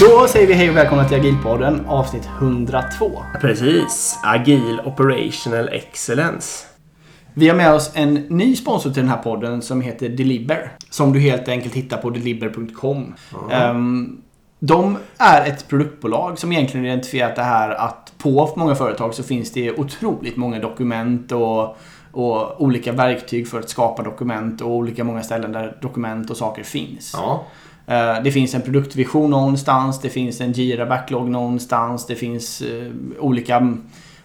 Då säger vi hej och välkomna till Agilpodden avsnitt 102. Precis. Agil Operational Excellence. Vi har med oss en ny sponsor till den här podden som heter Deliver. Som du helt enkelt hittar på deliver.com. Ehm, de är ett produktbolag som egentligen identifierat det här att på många företag så finns det otroligt många dokument och, och olika verktyg för att skapa dokument och olika många ställen där dokument och saker finns. Ja. Eh, Det finns en produktvision någonstans, det finns en Gira backlog någonstans, det finns eh, olika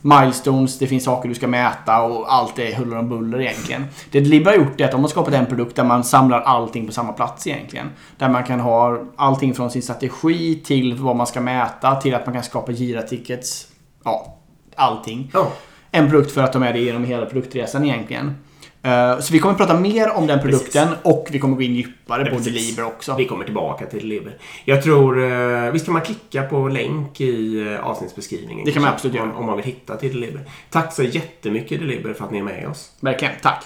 milestones, det finns saker du ska mäta och allt är huller om buller egentligen. Det Deliver har gjort är att de har skapat en produkt där man samlar allting på samma plats egentligen. Där man kan ha allting från sin strategi till vad man ska mäta till att man kan skapa Gira-tickets. Ja, allting. Ja. En produkt för att ta med det genom hela produktresan egentligen. Eh, Så vi kommer prata mer om den produkten och vi kommer gå in djupare på Precis. Deliver också. Vi kommer tillbaka till Deliver. Jag tror... Eh, visst kan man klicka på länk i eh, avsnittsbeskrivningen? Det kan man absolut om, göra. om man vill hitta till Deliver. Tack så jättemycket Deliver för att ni är med oss. Verkligen, tack.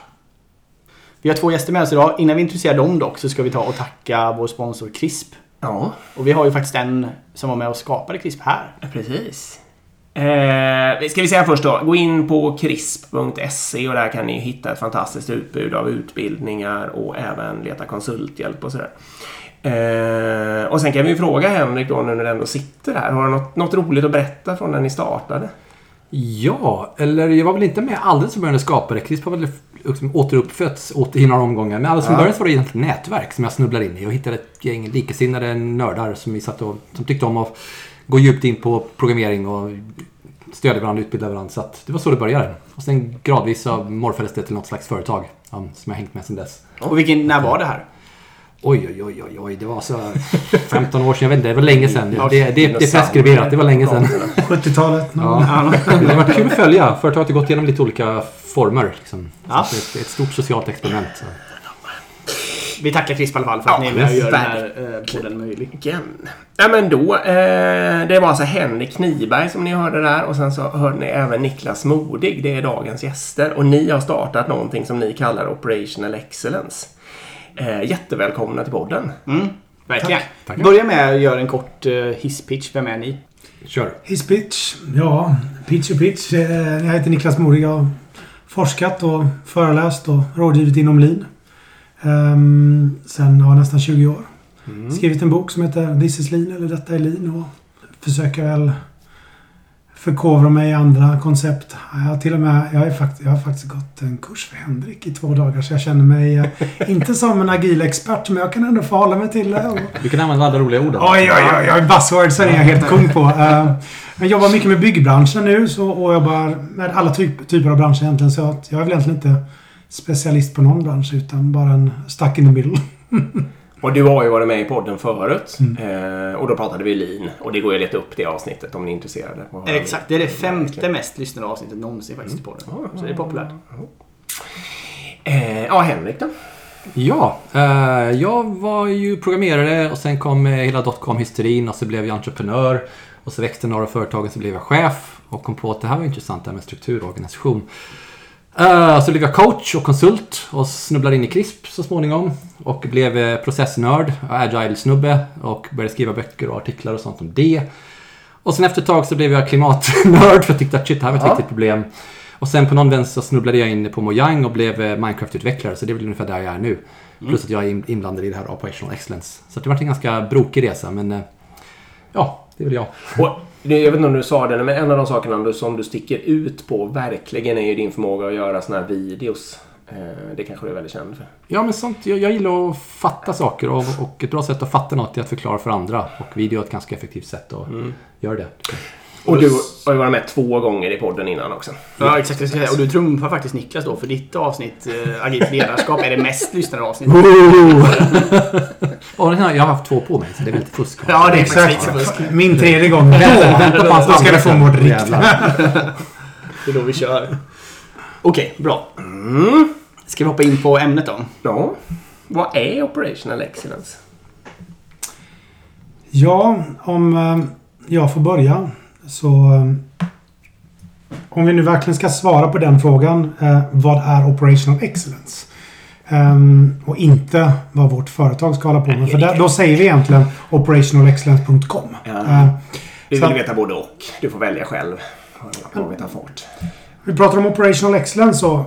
Vi har två gäster med oss idag. Innan vi introducerar dem dock så ska vi ta och tacka vår sponsor CRISP. Ja, Och vi har ju faktiskt en som var med och skapade CRISP här. precis. Eh, ska vi säga först då. Gå in på crisp.se och där kan ni hitta ett fantastiskt utbud av utbildningar och även leta konsulthjälp och sådär. Eh, och sen kan vi fråga Henrik då nu när du ändå sitter här. Har du något, något roligt att berätta från när ni startade? Ja, eller jag var väl inte med alldeles från början när skapade. Crisp har väl liksom återuppfötts åter i några omgångar. Men alldeles från Ja. början så var det egentligen nätverk som jag snubblade in i. Jag hittade ett gäng likasinnade nördar som, vi satt och, som tyckte om att gå djupt in på programmering och stödja varandra, utbilda varandra. Så att det var så det började. Och sen gradvis så morfades det till något slags företag som jag hängt med sedan dess. Och vilken, när var det här? Oj, oj, oj, oj, oj. Det var så 15 år sedan. Jag vet inte, det var länge sedan. Ja, Det, det, det är preskriberat. Det var länge sedan. 70-talet. Ja. Det har varit kul att följa. Företaget har gått igenom lite olika former. Liksom. Ja. Det ett, ett stort socialt experiment. Så. Vi tackar CRISP i alla fall för att Ja, ni är med och gör den här eh, podden möjlig. Igen. Ja men då. Eh, det var alltså Henrik Kniberg som ni hörde där och sen så hörde ni även Niklas Modig. Det är dagens gäster. Och ni har startat någonting som ni kallar Operational Excellence. Eh, jättevälkomna till podden. Mm, verkligen. Tack. Börja med att göra en kort uh, hisspitch. Vem är ni? Kör. His pitch. Ja, pitch och pitch. Eh, Jag heter Niklas Modig. Jag har forskat och föreläst och rådgivit inom lean. Um, sen ja, nästan 20 år. Skrivit en bok som heter This is lean eller Detta är lean och försöker väl förkovra mig i andra koncept. Jag har till och med jag, är fakt- jag har faktiskt gått en kurs för Henrik i två dagar så jag känner mig eh, inte som en agil expert men jag kan ändå förhålla mig till det. Och, Vi kan använda alla roliga ord. då. Oj, oj, oj, oj. Buzzwordsen är jag helt kung på. Uh, jag jobbar mycket med byggbranschen nu så, och jobbar med alla typ, typer av branscher egentligen. Så att jag är väl egentligen inte specialist på någon bransch utan bara en stuck in the middle. Och du har ju varit med i podden förut. Mm. Eh, och då pratade vi lean. Och det går ju att leta upp det avsnittet om ni är intresserade. Och Exakt, det är det femte mest lyssnade avsnittet någonsin faktiskt i podden. Så det är populärt. Eh, ja, Henrik då? Ja, eh, jag var ju programmerare och sen kom eh, hela dotcom-hysterin och så blev jag entreprenör. Och så växte några företag så blev jag chef och kom på att det här var intressant det här med struktur och organisation. Eh, så blev jag coach och konsult och snubblade in i CRISP så småningom. Och blev eh, processnörd agile-snubbe och började skriva böcker och artiklar och sånt om det. Och sen efter ett tag så blev jag klimatnörd för jag tyckte att shit, det här var ett Ja. viktigt problem. Och sen på någon vänster så snubblade jag in på Mojang och blev eh, Minecraft-utvecklare. Så det är väl ungefär där jag är nu. Plus att jag är in- inblandad i det här Operational Excellence. Så det varit en ganska brokig resa men ja, det är väl jag. Och, jag vet inte om du sa det, men en av de sakerna som du sticker ut på verkligen är ju din förmåga att göra såna här videos. Eh, det kanske du är väldigt känd för. Ja men sånt, jag, jag gillar att fatta saker och, och ett bra sätt att fatta något är att förklara för andra. Och video är ett ganska effektivt sätt att göra det. Och du har ju varit med två gånger i podden innan också. Ja, exakt. Och du trumfar faktiskt Niklas då, för ditt avsnitt, eh, Agilt ledarskap, är det mest lyssnade avsnittet. och den här, jag har haft två på mig så det är väl lite fusk. Ja, det är Exakt. fusk. Min tredje gång. Vänta, vänta på hans Då ska du få riktigt. Jävlar. Det är då vi kör. Okej, bra. Ska vi hoppa in på ämnet då? Ja. Vad är Operational Excellence? Ja, om eh, jag får börja så... eh, Om vi nu verkligen ska svara på den frågan. Eh, vad är Operational Excellence? Ehm, och inte vad vårt företag ska hålla på med. För där, då säger vi egentligen operationalexcellence.com. Ja. Ehm, Vi vill veta både och. Du får välja själv. Vad vi tar fart. Vi pratar om operational excellence så,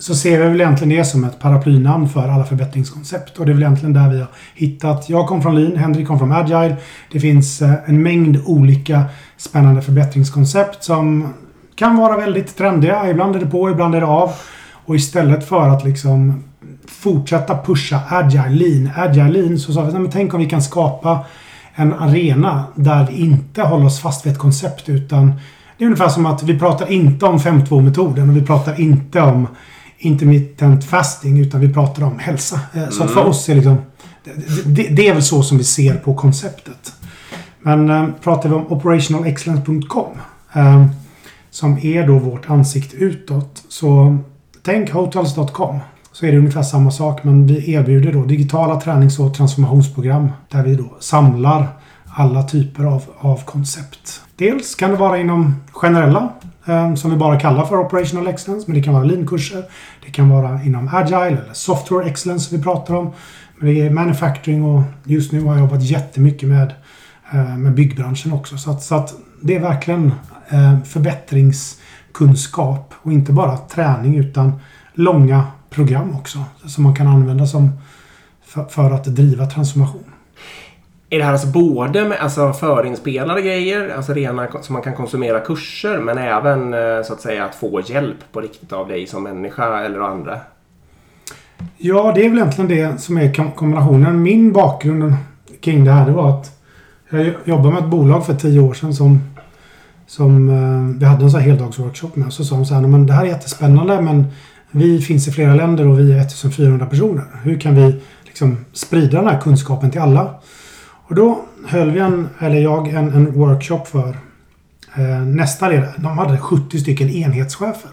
så ser vi väl egentligen det som ett paraplynamn för alla förbättringskoncept. Och det är väl egentligen där vi har hittat. Jag kom från Lean, Henrik kom från Agile. Det finns eh, en mängd olika spännande förbättringskoncept som kan vara väldigt trendiga. Ibland är det på, ibland är det av. Och istället för att liksom fortsätta pusha Agile Lean, Agile Lean, så sa vi att men tänk om vi kan skapa en arena där vi inte håller oss fast vid ett koncept utan det är ungefär som att vi pratar inte om 5.2-metoden och vi pratar inte om intermittent fasting utan vi pratar om hälsa. Eh, Så att för oss är liksom det, det, är väl så som vi ser på konceptet. Men eh, pratar vi om operationalexcellence.com eh, som är då vårt ansikte utåt så tänk hotels.com så är det ungefär samma sak men vi erbjuder då digitala tränings och transformationsprogram där vi då samlar alla typer av, av koncept. Dels kan det vara inom generella Ehm, som vi bara kallar för operational excellence men det kan vara lean-kurser. Det kan vara inom agile eller software excellence som vi pratar om. Men det är manufacturing och just nu har jag jobbat jättemycket med, eh, med byggbranschen också. Så att, så att det är verkligen eh, förbättringskunskap och inte bara träning utan långa program också som man kan använda som för, för att driva transformation. Är det här alltså både med alltså förinspelade grejer, alltså rena som man kan konsumera kurser, men även eh, så att säga att få hjälp på riktigt av dig som människa eller andra? Ja, det är väl egentligen det som är kombinationen. Min bakgrund kring det här det var att jag jobbade med ett bolag för tio år sedan som, som eh, vi hade en sån här heldagsworkshop med. Så sa de så här, men det här är jättespännande men vi finns i flera länder och vi är 1400 personer. Hur kan vi liksom sprida den här kunskapen till alla? Och då höll vi en, eller jag, en, en workshop för eh, nästa ledare. De hade 70 stycken enhetschefer.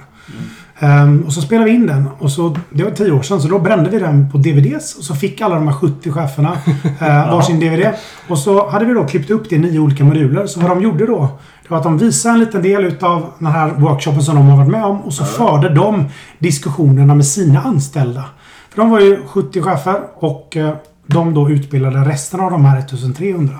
Ehm, och så spelade vi in den. Och så, det var tio år sedan, så då brände vi den på DVDs. Och så fick alla de här 70 cheferna eh, varsin DVD. Och så hade vi då klippt upp det i nio olika moduler. Så vad de gjorde då, det var att de visade en liten del utav den här workshopen som de har varit med om. Och så förde de diskussionerna med sina anställda. För de var ju 70 chefer och eh, de då utbildade resten av de här 1300.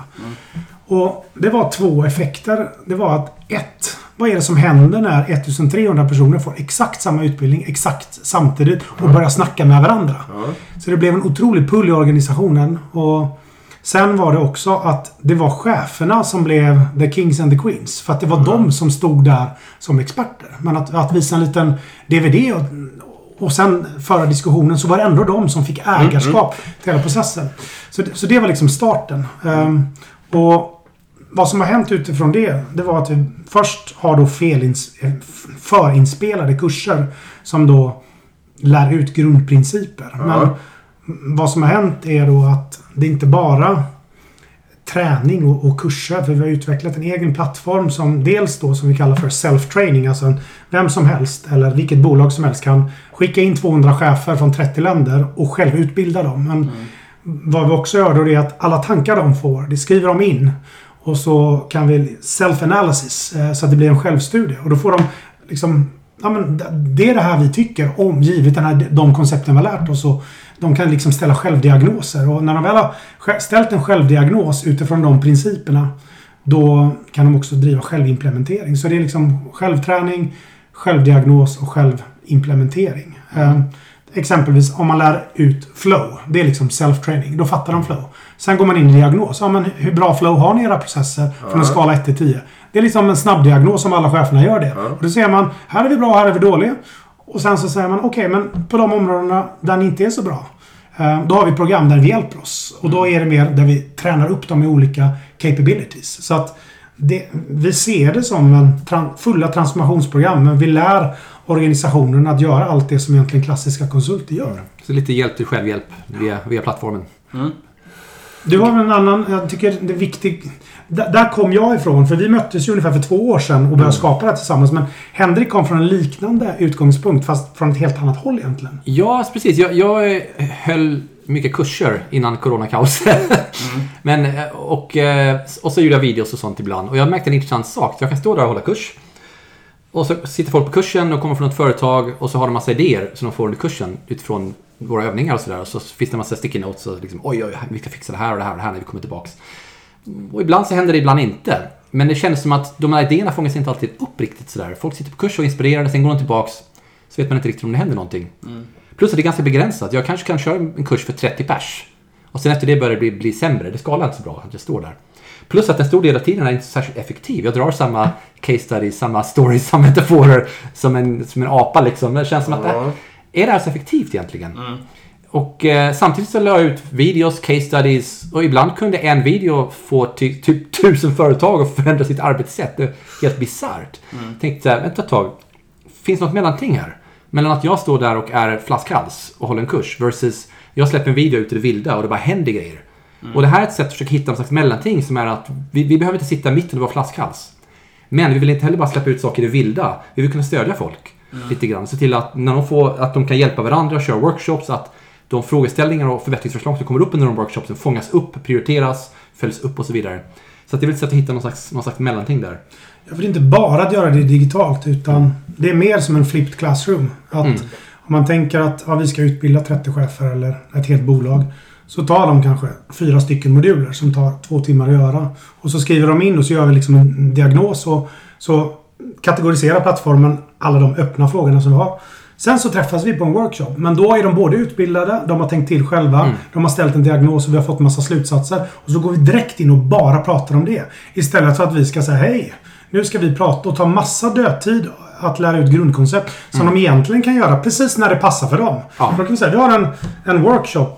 Och det var två effekter. Det var att ett, vad är det som händer när 1300 personer får exakt samma utbildning exakt samtidigt och börjar snacka med varandra? Så det blev en otrolig pull i organisationen. Och Sen var det också att det var cheferna som blev the kings and the queens. För att det var de som stod där som experter. Men att, att visa en liten DVD och, sen föra diskussionen så var det ändå de som fick ägarskap till hela processen. Så, så det var liksom starten. Ehm, och vad som har hänt utifrån det, det var att vi först har då felins, förinspelade kurser som då lär ut grundprinciper. Men vad som har hänt är då att det inte bara träning och, och kurser. För vi har utvecklat en egen plattform som dels då som vi kallar för self-training. Alltså en, vem som helst eller vilket bolag som helst kan skicka in 200 chefer från 30 länder och själv utbilda dem. Men vad vi också gör då är att alla tankar de får, det skriver de in. Och så kan vi self-analysis eh, så att det blir en självstudie. Och då får de liksom Ja, men det är det här vi tycker om givet den här, de koncepten vi har lärt oss. Och de kan liksom ställa självdiagnoser. Och när de väl har ställt en självdiagnos utifrån de principerna då kan de också driva självimplementering. Så det är liksom självträning, självdiagnos och självimplementering. Eh, exempelvis om man lär ut flow. Det är liksom self-training. Då fattar de flow. Sen går man in i diagnos. Ja, men hur bra flow har ni i era processer från en skala 1 till 10? Det är liksom en snabbdiagnos om alla cheferna gör det. Och då ser man, här är vi bra, här är vi dåliga. Och sen så säger man, okej, men på de områdena där ni inte är så bra. eh, Då har vi program där vi hjälper oss. Och då är det mer där vi tränar upp dem i olika capabilities. Så att det, vi ser det som en tran, fulla transformationsprogram. Men vi lär organisationen att göra allt det som egentligen klassiska konsulter gör. Så lite hjälp till självhjälp via, via plattformen. Du har en annan, jag tycker det är viktigt. Där, kom jag ifrån, för vi möttes ju ungefär för två år sedan och började skapa det här tillsammans. Men Henrik kom från en liknande utgångspunkt, fast från ett helt annat håll egentligen. Ja, precis. Jag, jag höll mycket kurser innan coronakaoset. Men, eh, och, eh, och så gjorde jag videos och sånt ibland. Och jag märkte en intressant sak. Jag kan stå där och hålla kurs. Och så sitter folk på kursen och kommer från ett företag och så har de massa idéer som de får under kursen utifrån våra övningar och sådär. Och så finns det en massa sticky notes och liksom oj, oj, vi ska fixa det här och det här och det här när vi kommer tillbaks. Och ibland så händer det, ibland inte. Men det känns som att de här idéerna fångas inte alltid upp riktigt sådär. Folk sitter på kurs och är inspirerade, sen går de tillbaks. Så vet man inte riktigt om det händer någonting. Plus att det är ganska begränsat. Jag kanske kan köra en kurs för 30 pers. Och sen efter det börjar det bli, bli sämre. Det skalar inte så bra att jag står där. Plus att en stor del av tiden är inte särskilt effektiv. Jag drar samma case study, samma stories, samma metaforer som en, som en apa liksom. Det känns som att det, är det här så effektivt egentligen? Och eh, samtidigt så la jag ut videos, case studies och ibland kunde en video få ty, typ tusen företag att förändra sitt arbetssätt. Det är helt bisarrt. Tänkte så här, vänta ett tag. Finns något mellanting här? Mellan att jag står där och är flaskhals och håller en kurs versus jag släpper en video ut i det vilda och det bara händer grejer. Och det här är ett sätt att försöka hitta en slags mellanting som är att vi, vi behöver inte sitta i mitten och vara flaskhals. Men vi vill inte heller bara släppa ut saker i det vilda. Vi vill kunna stödja folk lite grann. Se till att, när de får, att de kan hjälpa varandra, köra workshops, att de frågeställningar och förbättringsförslag som kommer upp under de workshopsen fångas upp, prioriteras, följs upp och så vidare. Så att det är väl ett sätt att hitta någon slags, någon slags mellanting där. Jag vill inte bara att göra det digitalt utan det är mer som en flipped classroom. Att Mm. Om man tänker att ja, vi ska utbilda 30 chefer eller ett helt bolag. Så tar de kanske fyra stycken moduler som tar två timmar att göra. Och så skriver de in och så gör vi liksom en diagnos och så kategoriserar plattformen alla de öppna frågorna som vi har. Sen så träffas vi på en workshop. Men då är de både utbildade, de har tänkt till själva, Mm. de har ställt en diagnos och vi har fått massa slutsatser. Och så går vi direkt in och bara pratar om det. Istället för att vi ska säga hej. Nu ska vi prata och ta massa dödtid att lära ut grundkoncept som de egentligen kan göra precis när det passar för dem. Mm. Ja. Då kan vi säga, vi har en, en workshop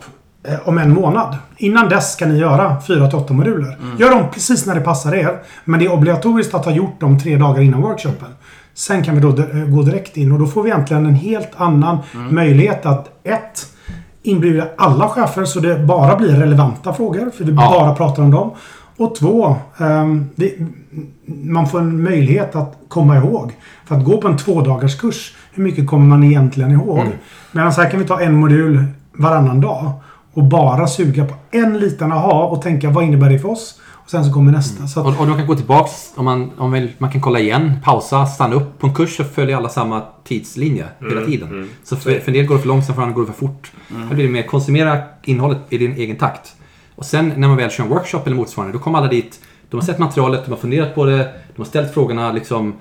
eh, om en månad. Innan dess ska ni göra 4-8 moduler. Mm. Gör dem precis när det passar er. Men det är obligatoriskt att ha gjort dem tre dagar innan workshopen. Sen kan vi då eh, gå direkt in och då får vi egentligen en helt annan Mm. möjlighet att ett Inbjuda alla chefer så det bara blir relevanta frågor. För vi Ja. bara pratar om dem. Och två, ehm, det, man får en möjlighet att komma ihåg. För att gå på en tvådagars kurs, hur mycket kommer man egentligen ihåg? Mm. Medan här kan vi ta en modul varannan dag och bara suga på en liten aha och tänka vad innebär det för oss? Och sen så kommer nästa. Så att, Och, och de kan gå tillbaks, om man, om vill, man kan kolla igen, pausa, stanna upp. På en kurs så följer alla samma tidslinje hela tiden. Så för, för en del går det för långsamt, för andra går det för fort. Här blir det mer konsumera innehållet i din egen takt. Och sen när man väl kör en workshop eller motsvarande, då kommer alla dit. De har sett materialet, de har funderat på det, de har ställt frågorna liksom.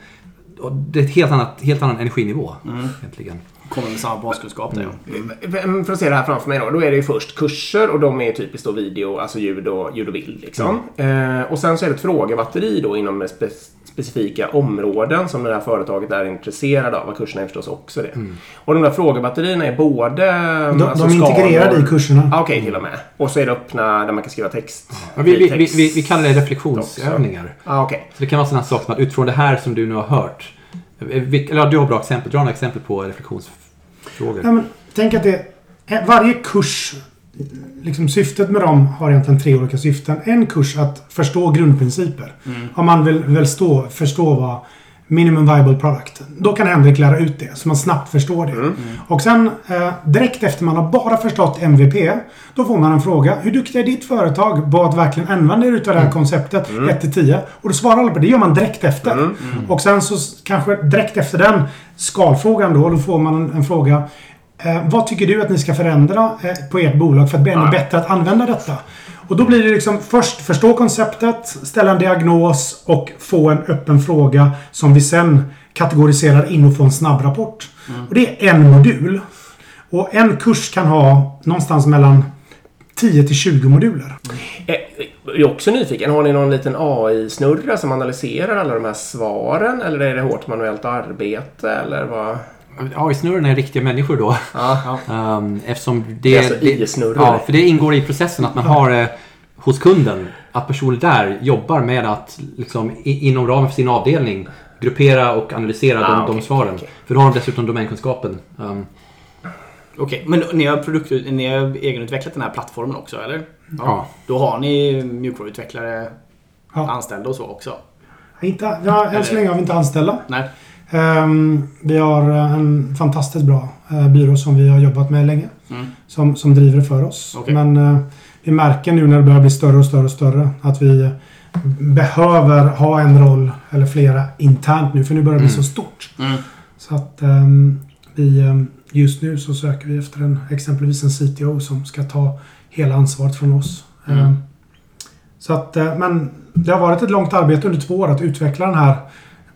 Och det är ett helt annat, helt annan energinivå egentligen. Kommer med samma baskunskap där ja. Mm. För att se det här framför mig då. Då är det ju först kurser och de är typiskt då video, alltså ljud och, ljud och bild. Liksom. Eh, och sen så är det ett frågebatteri då inom spe specifika områden som det här företaget är intresserade av. Och kurserna är förstås också det. Och de där frågebatterierna är både... de, alltså de är integrerade i kurserna. Ah, Okej, till och med. Och så är det öppna där man kan skriva text. Ja, vi, vi, vi, vi, kallar det reflektionsövningar. Ah, okej. Så det kan vara sådana saker som att utifrån det här som du nu har hört. Eh, Eller du har bra exempel. Dra några exempel på reflektionsfrågor. Ja, men, tänk att det, eh, varje kurs, liksom syftet med dem har egentligen tre olika syften. En kurs att förstå grundprinciper. Om man vill, vill stå, förstå vad minimum viable product. Då kan Henrik lära ut det, så man snabbt förstår det. Och sen eh, direkt efter man har bara förstått MVP, då får man en fråga. Hur duktig är ditt företag på att verkligen använda er utav det här konceptet 1 10? Och då svarar alla på det. Det gör man direkt efter. Och sen så kanske direkt efter den skalfrågan då, då får man en, en fråga. Eh, vad tycker du att ni ska förändra eh, på ert bolag för att bli ännu bättre att använda detta? Och då blir det liksom först förstå konceptet, ställa en diagnos och få en öppen fråga som vi sen kategoriserar in och får en snabb rapport. Och det är en modul. Och en kurs kan ha någonstans mellan 10 till 20 moduler. Eh, Jag är också nyfiken. Har ni någon liten AI-snurra som analyserar alla de här svaren? Eller är det hårt manuellt arbete? Eller vad? AI-snurrorna är riktiga människor då. Ja. Um, eftersom det... Det är alltså i-snurror. Ja, för det ingår i processen att man har eh, hos kunden, att personer där jobbar med att liksom, i, inom ramen för sin avdelning gruppera och analysera Ah, de, okej, de svaren. okej. För då har de dessutom domänkunskapen. Um, Okej, men ni har, produkt, ni har egenutvecklat den här plattformen också eller? ja. Då har ni mjukvaruutvecklare Ja. anställda och så också? Inte, ja, än så länge har vi inte anställda. Nej. Ehm, vi har eh, en fantastiskt bra eh, byrå som vi har jobbat med länge. Mm. Som, som driver det för oss. Okej. Men eh, vi märker nu när det börjar bli större och större och större att vi, behöver ha en roll eller flera internt nu för nu börjar det bli så stort. Mm. Så att ehm, vi ehm, just nu så söker vi efter en, exempelvis en CTO som ska ta hela ansvaret från oss. Mm. Så att, men det har varit ett långt arbete under två år att utveckla den här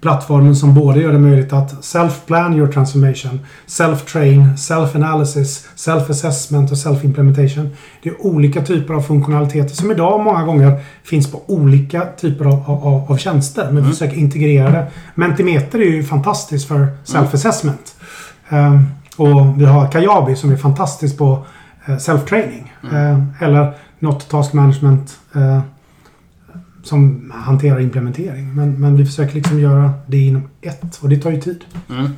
plattformen som både gör det möjligt att self-plan your transformation, self-train, self-analysis, self-assessment och self-implementation. Det är olika typer av funktionaliteter som idag många gånger finns på olika typer av, av, av tjänster. Men vi försöker integrera det. Mentimeter är ju fantastiskt för self-assessment. Ehm, och vi har Kajabi som är fantastiskt på eh, self-training. Ehm, eller något task management eh, som hanterar implementering. Men, men vi försöker liksom göra det inom ett och det tar ju tid. Mm.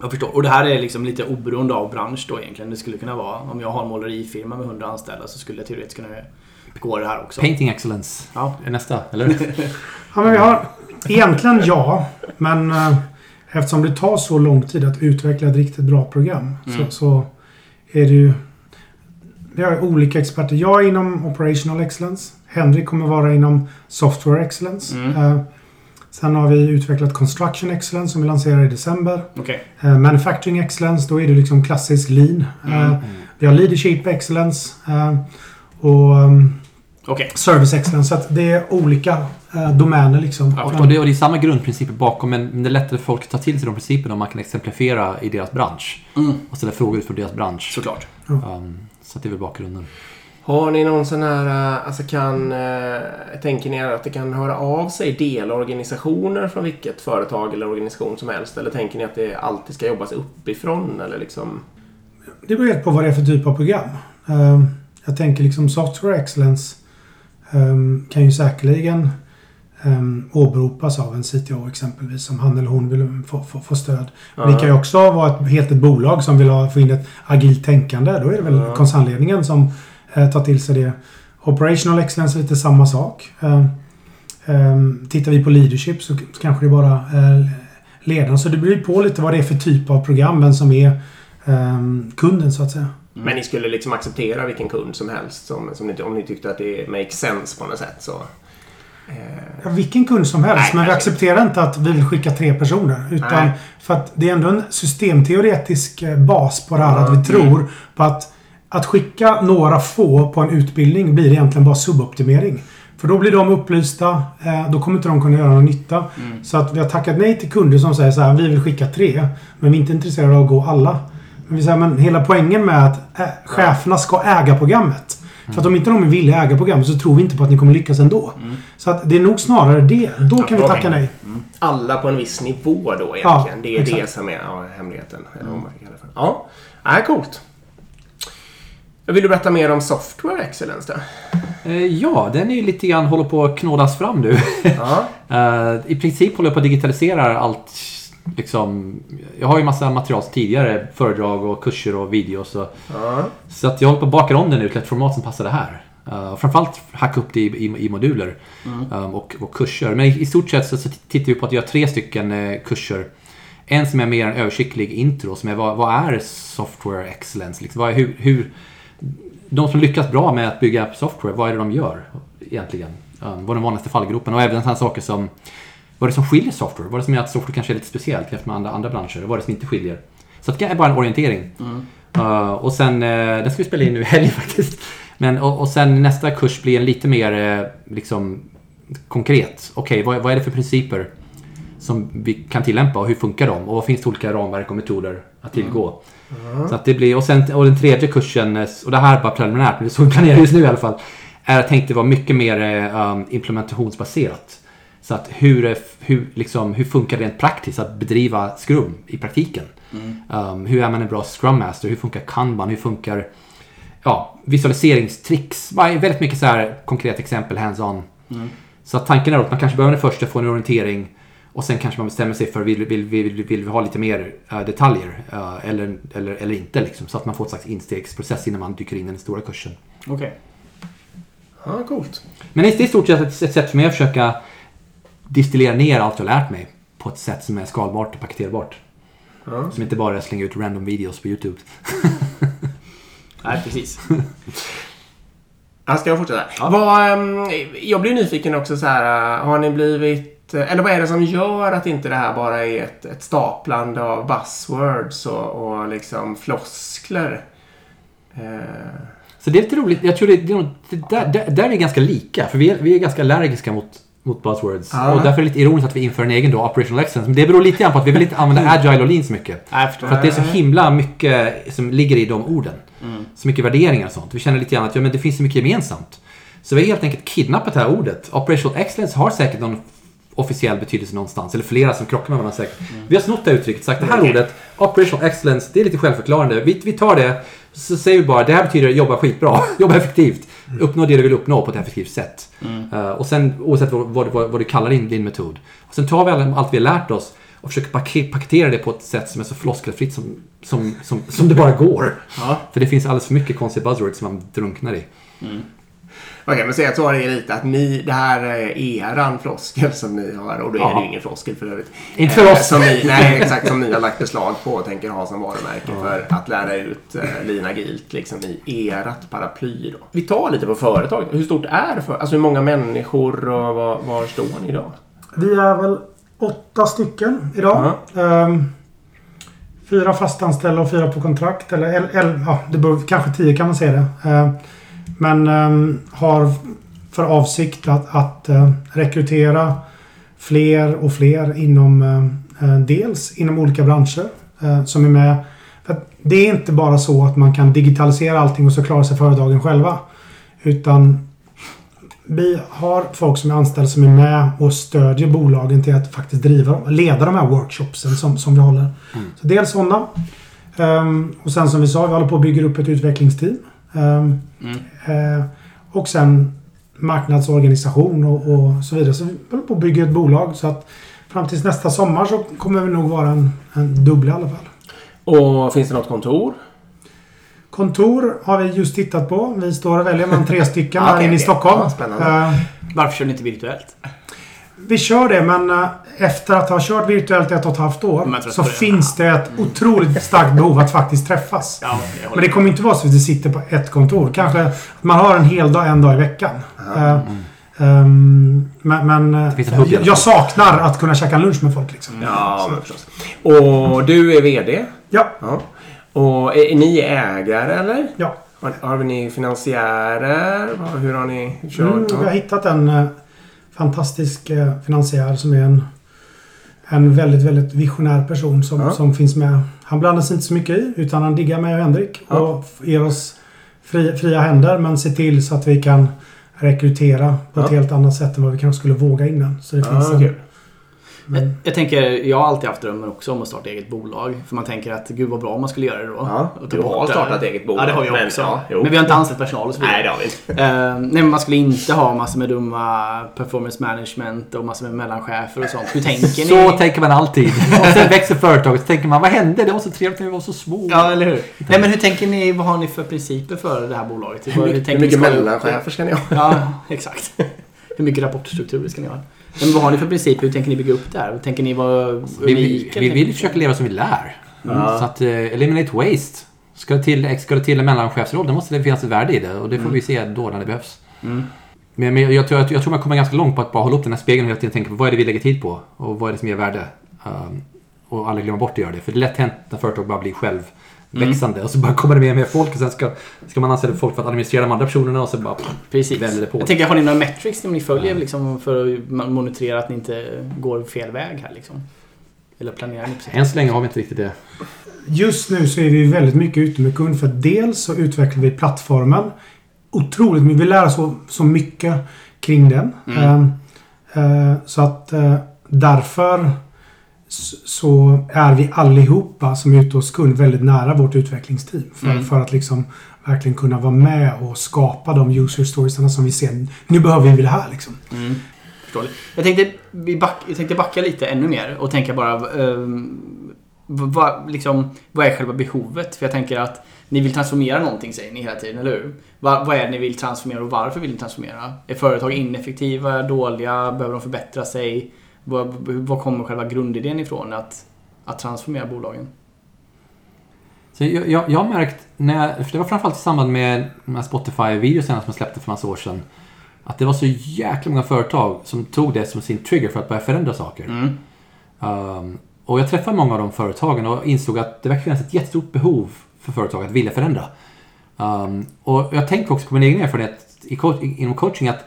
Jag förstår. Och det här är liksom lite oberoende av bransch då egentligen. Det skulle kunna vara, om jag har en målerifirma med 100 anställda så skulle jag teoretiskt kunna gå det här också. Painting excellence Ja. är nästa, eller? Ja, men vi har egentligen ja, men eh, eftersom det tar så lång tid att utveckla ett riktigt bra program Mm. så, så är det ju... Vi har olika experter. Jag är inom Operational Excellence. Henrik kommer vara inom Software Excellence. Mm. Eh, sen har vi utvecklat Construction Excellence som vi lanserar i december. Okej. Eh, Manufacturing Excellence, då är det liksom klassisk lean. Eh, Mm. Vi har Leadership Excellence. och ehm, Okej. Service Excellence. Så att det är olika domäner liksom. Ja, Och, det, och det är samma grundprinciper bakom, men men det är lättare för folk att ta till sig de principerna om man kan exemplifiera i deras bransch. Mm. Och ställa frågor utifrån deras bransch. Såklart. Um, så att det är väl bakgrunden. Har ni någon sån här, eh, alltså kan, eh, tänker ni att det kan höra av sig delorganisationer från vilket företag eller organisation som helst? Eller tänker ni att det alltid ska jobbas uppifrån eller liksom? Det beror helt på vad det är för typ av program. Ehm, jag tänker liksom Software Excellence ehm, kan ju säkerligen um, åberopas av en CTO exempelvis om han eller hon vill få, få, få stöd. Men det kan ju också vara ett, helt ett bolag som vill ha, få in ett agilt tänkande. Då är det väl Ja. koncernledningen som eh, tar till sig det. Operational Excellence är lite samma sak. Ehm, ehm, tittar vi på leadership så kanske det bara är ledaren. Så det beror på lite vad det är för typ av program, vem som är ehm, kunden så att säga. Men ni skulle liksom acceptera vilken kund som helst som, som ni, om ni tyckte att det makes sense på något sätt så? Eh, Ja, vilken kund som helst. Nej, men vi accepterar inte att vi vill skicka tre personer. Utan Nej. för att det är ändå en systemteoretisk eh, bas på det här. Ja, Att vi tror på att att skicka några få på en utbildning blir egentligen bara suboptimering. För då blir de upplysta. Eh, då kommer inte de kunna göra någon nytta. Så att vi har tackat nej till kunder som säger så här. Vi vill skicka tre. Men vi är inte intresserade av att gå alla. Men vi säger, men hela poängen med att cheferna ska äga programmet. För att om inte de är villiga att äga programmet så tror vi inte på att ni kommer lyckas ändå. Så att det är nog snarare det. Då kan vi tacka nej. alla på en viss nivå då Ja, egentligen. det är det exakt. som är ja, hemligheten. Eller vad man kan kalla det för. Ja, ja coolt. Vill du berätta mer om Software Excellence då? Eh, ja, den är ju lite grann håller på att knådas fram nu. Ja. Eh, I princip håller jag på att digitalisera allt. Liksom, jag har ju massa material tidigare. Föredrag och kurser och videos. Och, ja. så att jag håller på att baka om det nu till ett format som passar det här. Uh, framförallt hacka upp det i, i, i moduler um, och, och kurser. Men i, i stort sett så, så tittar vi på att göra tre stycken eh, kurser. En som är mer en översiktlig intro, som är vad, vad är software excellence? Liksom, vad är, hur, hur, de som lyckas bra med att bygga software, vad är det de gör egentligen? Um, vad är den vanligaste fallgropen? Och även sådana saker som vad är det som skiljer software? Vad är det som gör att software kanske är lite speciellt jämfört med andra, andra branscher? Vad är det som inte skiljer? Så det är bara en orientering. Uh, och sen, uh, den ska vi spela in nu i helgen faktiskt. Men, och, och sen nästa kurs blir en lite mer uh, liksom, konkret. Okej, vad, vad är det för principer som vi kan tillämpa och hur funkar de? Och vad finns det olika ramverk och metoder att tillgå? Så att det blir, och, sen, och den tredje kursen, eh, och det här är bara preliminärt, men det är så vi planerar just nu i alla fall, är att vara mycket mer eh, um, implementationsbaserat. Så att hur, eh, hur, liksom, hur funkar det rent praktiskt att bedriva Scrum i praktiken? Um, hur är man en bra Scrum Master? Hur funkar Kanban? Hur funkar ja, visualiseringstricks? Väldigt mycket så här konkreta exempel, hands-on. Så att tanken är att man kanske behöver den första få en orientering och sen kanske man bestämmer sig för vill, vill, vill, vill, vill vi ha lite mer eh, detaljer eh, eller, eller, eller inte. Liksom, så att man får ett slags instegsprocess innan man dyker in i den stora kursen. Okej. ja, coolt. Men det är i stort sett ett, ett sätt för mig att försöka distillera ner allt jag lärt mig på ett sätt som är skalbart och paketerbart. Ja. Som inte bara är slänga ut random videos på YouTube. Nej, precis. Ja, ska jag fortsätta? Ja. Vad, ehm, jag blir nyfiken också så här. Har ni blivit... Eller vad är det som gör att inte det här bara är ett, ett staplande av buzzwords och, och liksom floskler? Eh, Så det är lite roligt. Jag tror det, det, det där, där, där är vi ganska lika. För vi är, vi är ganska allergiska mot, mot buzzwords. Ja. Och därför är det lite ironiskt att vi inför en egen då, operational excellence. Men det beror lite grann på att vi vill inte använda agile och lean så mycket. Förstår. För att det är så himla mycket som ligger i de orden. Mm. Så mycket värderingar och sånt. Vi känner lite grann att ja, men det finns så mycket gemensamt. Så vi har helt enkelt kidnappat det här ordet. Operational excellence har säkert någon officiell betydelse någonstans. Eller flera som krockar med varandra säkert. Vi har snott det uttrycket. Sagt det här Okej. ordet, operational excellence, det är lite självförklarande. Vi, vi tar det, så säger vi bara det här betyder jobba skitbra, jobba effektivt. Uppnå det du vill uppnå på ett effektivt sätt. Eh, och sen oavsett vad, vad, vad, vad du kallar din, din metod. Och sen tar vi all- allt vi har lärt oss och försöker pake- paketera det på ett sätt som är så floskelfritt som, som, som, som det bara går. Ja. För det finns alldeles för mycket konstiga buzzwords som man drunknar i. Okej, men säg att så är det lite att ni, det här är eran floskel som ni har och då är det Ja. ju ingen floskel för övrigt. Inte för Eh, oss. Som ni, nej, exakt. Som ni har lagt beslag på och tänker ha som varumärke för att lära ut eh, Lina Gilt liksom i ert paraply då. Vi tar lite på företaget. Hur stort är det? För, alltså hur många människor och var, var står ni idag? Vi är väl åtta stycken idag. Ehm, fyra fastanställda och fyra på kontrakt. Eller, el, el, ja, det beror, kanske tio kan man säga det. Ehm, men ehm, har för avsikt att, att eh, rekrytera fler och fler inom eh, dels inom olika branscher eh, som är med. Det är inte bara så att man kan digitalisera allting och så klarar sig företagen själva. Utan vi har folk som är anställda som är med och stödjer bolagen till att faktiskt driva leda de här workshopsen som, som vi håller. Så dels sådana. Ehm, och sen som vi sa, vi håller på att bygga upp ett utvecklingsteam. Ehm, Mm. eh, och sen marknadsorganisation och, och så vidare. Så vi håller på att bygga ett bolag. Så att fram tills nästa sommar så kommer vi nog vara en, en dubbel i alla fall. Och finns det något kontor? Kontor har vi just tittat på. Vi står och väljer mellan tre stycken här okej, inne i. Stockholm. Ja, spännande. Eh, Varför kör ni inte virtuellt? Vi kör det, men eh, efter att ha kört virtuellt ett och ett halvt år så det. finns det ett otroligt starkt behov att faktiskt träffas. Ja, Men det kommer inte vara så att vi sitter på ett kontor. Kanske att man har en hel dag en dag i veckan. Eh, ehm, men men eh, jag, jag saknar att kunna käka lunch med folk. Liksom. Ja, men förstås. Och du är VD? Ja, Ja. Och är, är ni ägare eller? ja. Har, har ni finansiärer? Hur har ni kört? Mm, vi har hittat en fantastisk eh, finansiär som är en, en väldigt, väldigt visionär person som, Ja. som finns med. Han blandar sig inte så mycket i utan han diggar mig och Henrik Ja. och ger oss fri, fria händer men ser till så att vi kan rekrytera på ett Ja. helt annat sätt än vad vi kanske skulle våga innan. Så det finns en, Jag, jag tänker, jag har alltid haft drömmen också om att starta eget bolag. För man tänker att gud vad bra om man skulle göra det då. Ja, Och ta du har det. startat eget bolag. Ja, det har vi men, också. ja, men vi har inte anställt personal och så vidare. Nej, det har vi inte. Eh, nej, men man skulle inte ha massor med dumma performance management och massor med mellanchefer och sånt. Hur tänker ni? Så tänker man alltid. Och sen växer företaget så tänker man, vad hände? Det var så trevligt när vi var så små. Ja, eller hur? Nej, men hur tänker ni? Vad har ni för principer för det här bolaget? Hur, hur Hur mycket, mellanchefer ska ni ha? Ja, exakt. Hur mycket rapportstrukturer ska ni ha? Men vad har ni för principer? Hur tänker ni bygga upp det här? Tänker ni vara Vi, vi, unika? vi vill försöka leva som vi lär. Ja. Så att eh, eliminate waste. Ska det till, ska det till en mellanchefsroll, då måste det finnas ett värde i det. Och det får vi se då när det behövs. Mm. Men, men jag, tror, jag tror man kommer ganska långt på att bara hålla upp den här spegeln och hela tiden tänka på vad är det vi lägger tid på? Och vad är det som ger värde? Um, och aldrig glömma bort att göra det. För det är lätt hänt när företag bara blir självväxande. Och så bara kommer det mer och mer folk och sen ska, ska man anställa folk för att administrera de andra personerna och så bara... Precis. Väljer det på. Jag tänker, har ni några metrics som ni följer liksom, för att monitorera att ni inte går fel väg här? Liksom? Eller planerar ni precis? Än så länge har vi inte riktigt det. Just nu så är vi väldigt mycket ute med kund för dels så utvecklar vi plattformen otroligt mycket. Vi lär oss så, så mycket kring den. Mm. Ehm, eh, så att eh, därför så är vi allihopa som är ute hos kund väldigt nära vårt utvecklingsteam. För, Mm. för att liksom verkligen kunna vara med och skapa de user storiesarna som vi ser. Nu behöver vi det här liksom. Mm. Jag tänkte, back, jag tänkte backa lite ännu mer och tänka bara... Um, vad, liksom, vad är själva behovet? För jag tänker att ni vill transformera någonting säger ni hela tiden, eller hur? Vad, vad är det ni vill transformera och varför vill ni transformera? Är företag ineffektiva, dåliga, behöver de förbättra sig? Vad, vad kommer själva grundidén ifrån att, att transformera bolagen? Så jag, jag, jag har märkt, när jag, för det var framförallt i samband med de här Spotify-videorna som jag släppte för massa år sedan. Att det var så jäkla många företag som tog det som sin trigger för att börja förändra saker. Mm. Um, och jag träffade många av de företagen och insåg att det verkar finnas ett jättestort behov för företag att vilja förändra. Um, och jag tänker också på min egen erfarenhet inom coaching att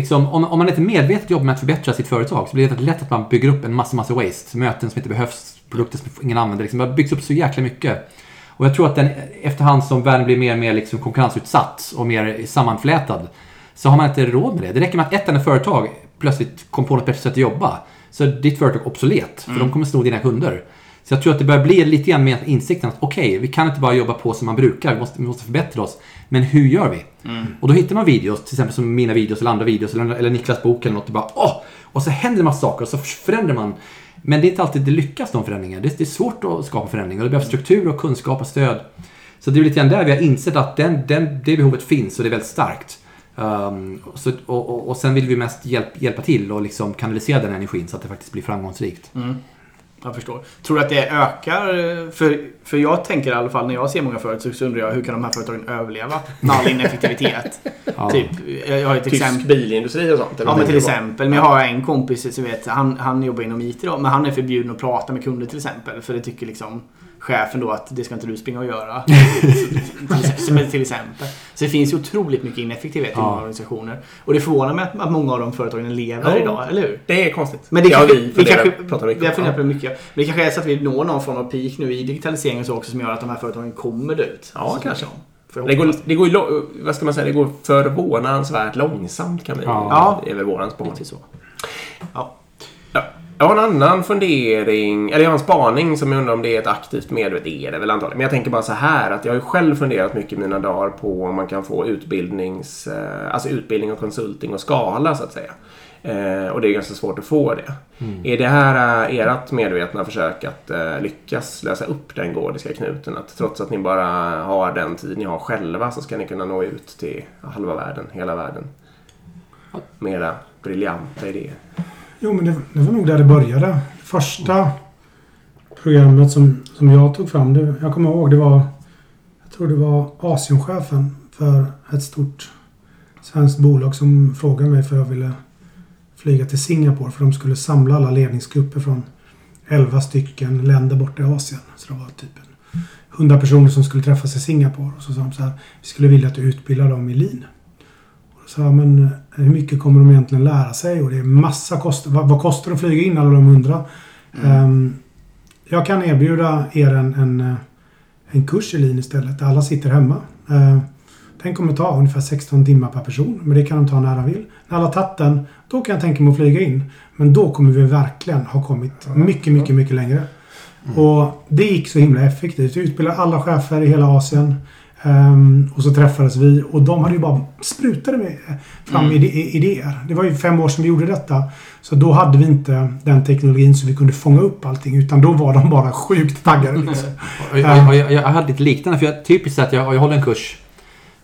liksom, om, om man inte medvetet jobbar med att förbättra sitt företag så blir det lätt att man bygger upp en massa, massa waste. Möten som inte behövs, produkter som ingen använder. Liksom, det har byggts upp så jäkla mycket. Och jag tror att den, efterhand som världen blir mer och mer liksom konkurrensutsatt och mer sammanflätad så har man inte råd med det. Det räcker med att ett enda företag plötsligt kom på något bättre sätt att jobba. Så är ditt företag obsolet, för de kommer sno dina kunder. Så jag tror att det börjar bli lite grann med insikten att okej, vi kan inte bara jobba på som man brukar, vi måste, vi måste förbättra oss. Men hur gör vi? Och då hittar man videos, till exempel som mina videos eller andra videos eller, eller Niklas bok eller något och bara åh! Och så händer det massa saker och så förändrar man. Men det är inte alltid det lyckas de förändringarna. Det, det är svårt att skapa förändringar det behövs struktur och kunskap och stöd. Så det är lite grann där vi har insett att den, den, det behovet finns och det är väldigt starkt. Um, så, och, och, och sen vill vi mest hjälp, hjälpa till och liksom kanalisera den energin så att det faktiskt blir framgångsrikt. Mm. Jag förstår. Tror du att det ökar? För, för jag tänker i alla fall när jag ser många företag så undrar jag hur kan de här företagen överleva med all ineffektivitet? Ja. Typ, jag har ett Tysk exempel. bilindustri och sånt? eller Ja men till exempel. Men jag har en kompis som vet, han, han jobbar inom IT då, men han är förbjuden att prata med kunder till exempel. För det tycker liksom chefen då att det ska inte du springa och göra. som till exempel. Så det finns ju otroligt mycket ineffektivitet i Ja. många organisationer. Och det förvånar mig att, många av de företagen lever Ja. idag, eller hur? Det är konstigt. Men det har kanske, vi vi funderat- kanske, pratat mycket vi har funderat på det mycket. Men det kanske är så att vi når någon form av peak nu i digitaliseringen så också som gör att de här företagen kommer ut. Ja, Så kanske. Det går, det går, vad ska man säga, det går förvånansvärt långsamt kan vi Ja. Det är väl våran spaning. Ja. Jag har en annan fundering, eller jag har en spaning som jag undrar om det är ett aktivt medvetet, det är det väl antagligen. Men jag tänker bara så här att jag har ju själv funderat mycket i mina dagar på om man kan få utbildnings, eh, alltså utbildning och konsulting och skala så att säga. Eh, och det är ganska svårt att få det. Är det här eh, ert medvetna försök att lyckas lösa upp den gordiska knuten? Att trots att ni bara har den tid ni har själva så ska ni kunna nå ut till halva världen, hela världen. Mera briljanta idéer. Jo, men det, det var nog där det började. Första programmet som, som jag tog fram, det, jag kommer ihåg, det var... Jag tror det var Asienchefen för ett stort svenskt bolag som frågade mig för jag ville flyga till Singapore för de skulle samla alla ledningsgrupper från 11 stycken länder borta i Asien. Så det var typ 100 personer som skulle träffas i Singapore. Och så sa de så här, vi skulle vilja att du utbildar dem i lean. Sa jag, men eh, hur mycket kommer de egentligen lära sig? Och det är massa kostnader. Vad, vad kostar det att flyga in alla de hundra? Ehm, jag kan erbjuda er en, en, eh, en kurs i lean istället. Där alla sitter hemma. Uh, den kommer ta ungefär 16 timmar per person. Men det kan de ta när de vill. När alla tagit den, då kan jag tänka mig att flyga in. Men då kommer vi verkligen ha kommit mycket, mycket, mycket längre. Och det gick så himla effektivt. Vi utbildade alla chefer i hela Asien. Ehm, och så träffades vi och de hade ju bara sprutade med fram Mm. ide- idéer. Det var ju fem år sedan vi gjorde detta. Så då hade vi inte den teknologin så vi kunde fånga upp allting. Utan då var de bara sjukt taggade. Liksom. Jag, och jag, jag hade lite liknande, för jag, typiskt sett, jag, jag håller en kurs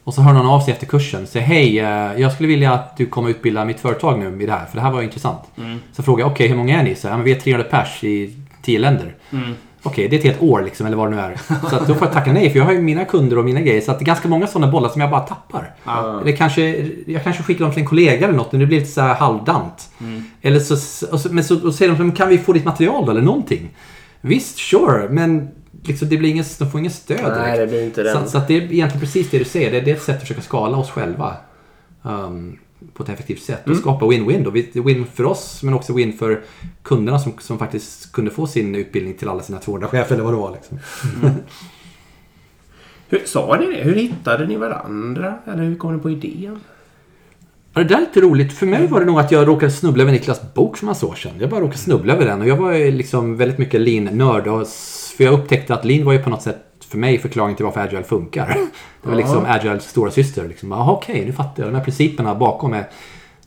och så hör någon av sig efter kursen. Säger hej, eh, jag skulle vilja att du kommer utbilda mitt företag nu i det här, för det här var intressant. Mm. Så frågar jag, okej hur många är ni? Så, ja, men vi är 300 pers i 10 länder. Mm. Okej, det är ett helt år liksom, eller vad det nu är. Så att då får jag tacka nej, för jag har ju mina kunder och mina grejer. Så att det är ganska många sådana bollar som jag bara tappar. Ja. Eller kanske, jag kanske skickar dem till en kollega eller något, men det blir lite så här halvdant. Mm. Eller så, och så, men så och säger de, kan vi få ditt material då, eller någonting? Visst, sure, men liksom, det blir ingen, de får ingen stöd direkt. Nej, det blir inte den. Så, så det är egentligen precis det du säger. Det är ett sätt att försöka skala oss själva. Um, på ett effektivt sätt. Och Mm. skapa win-win då. Win för oss men också win för kunderna som, som faktiskt kunde få sin utbildning till alla sina 200 chefer eller vad det var. Liksom. Hur, sa ni det? Hur hittade ni varandra? Eller hur kom ni på idén? Ja, det där är lite roligt. För mig var det nog att jag råkade snubbla över Niklas bok för massa år sedan. Jag bara råkade snubbla över den och jag var liksom väldigt mycket lean-nörd. För jag upptäckte att lean var ju på något sätt för mig förklaringen till varför agile funkar. Det var liksom agiles stora syster. Liksom, Jaha, okej, nu fattar jag. De här principerna bakom är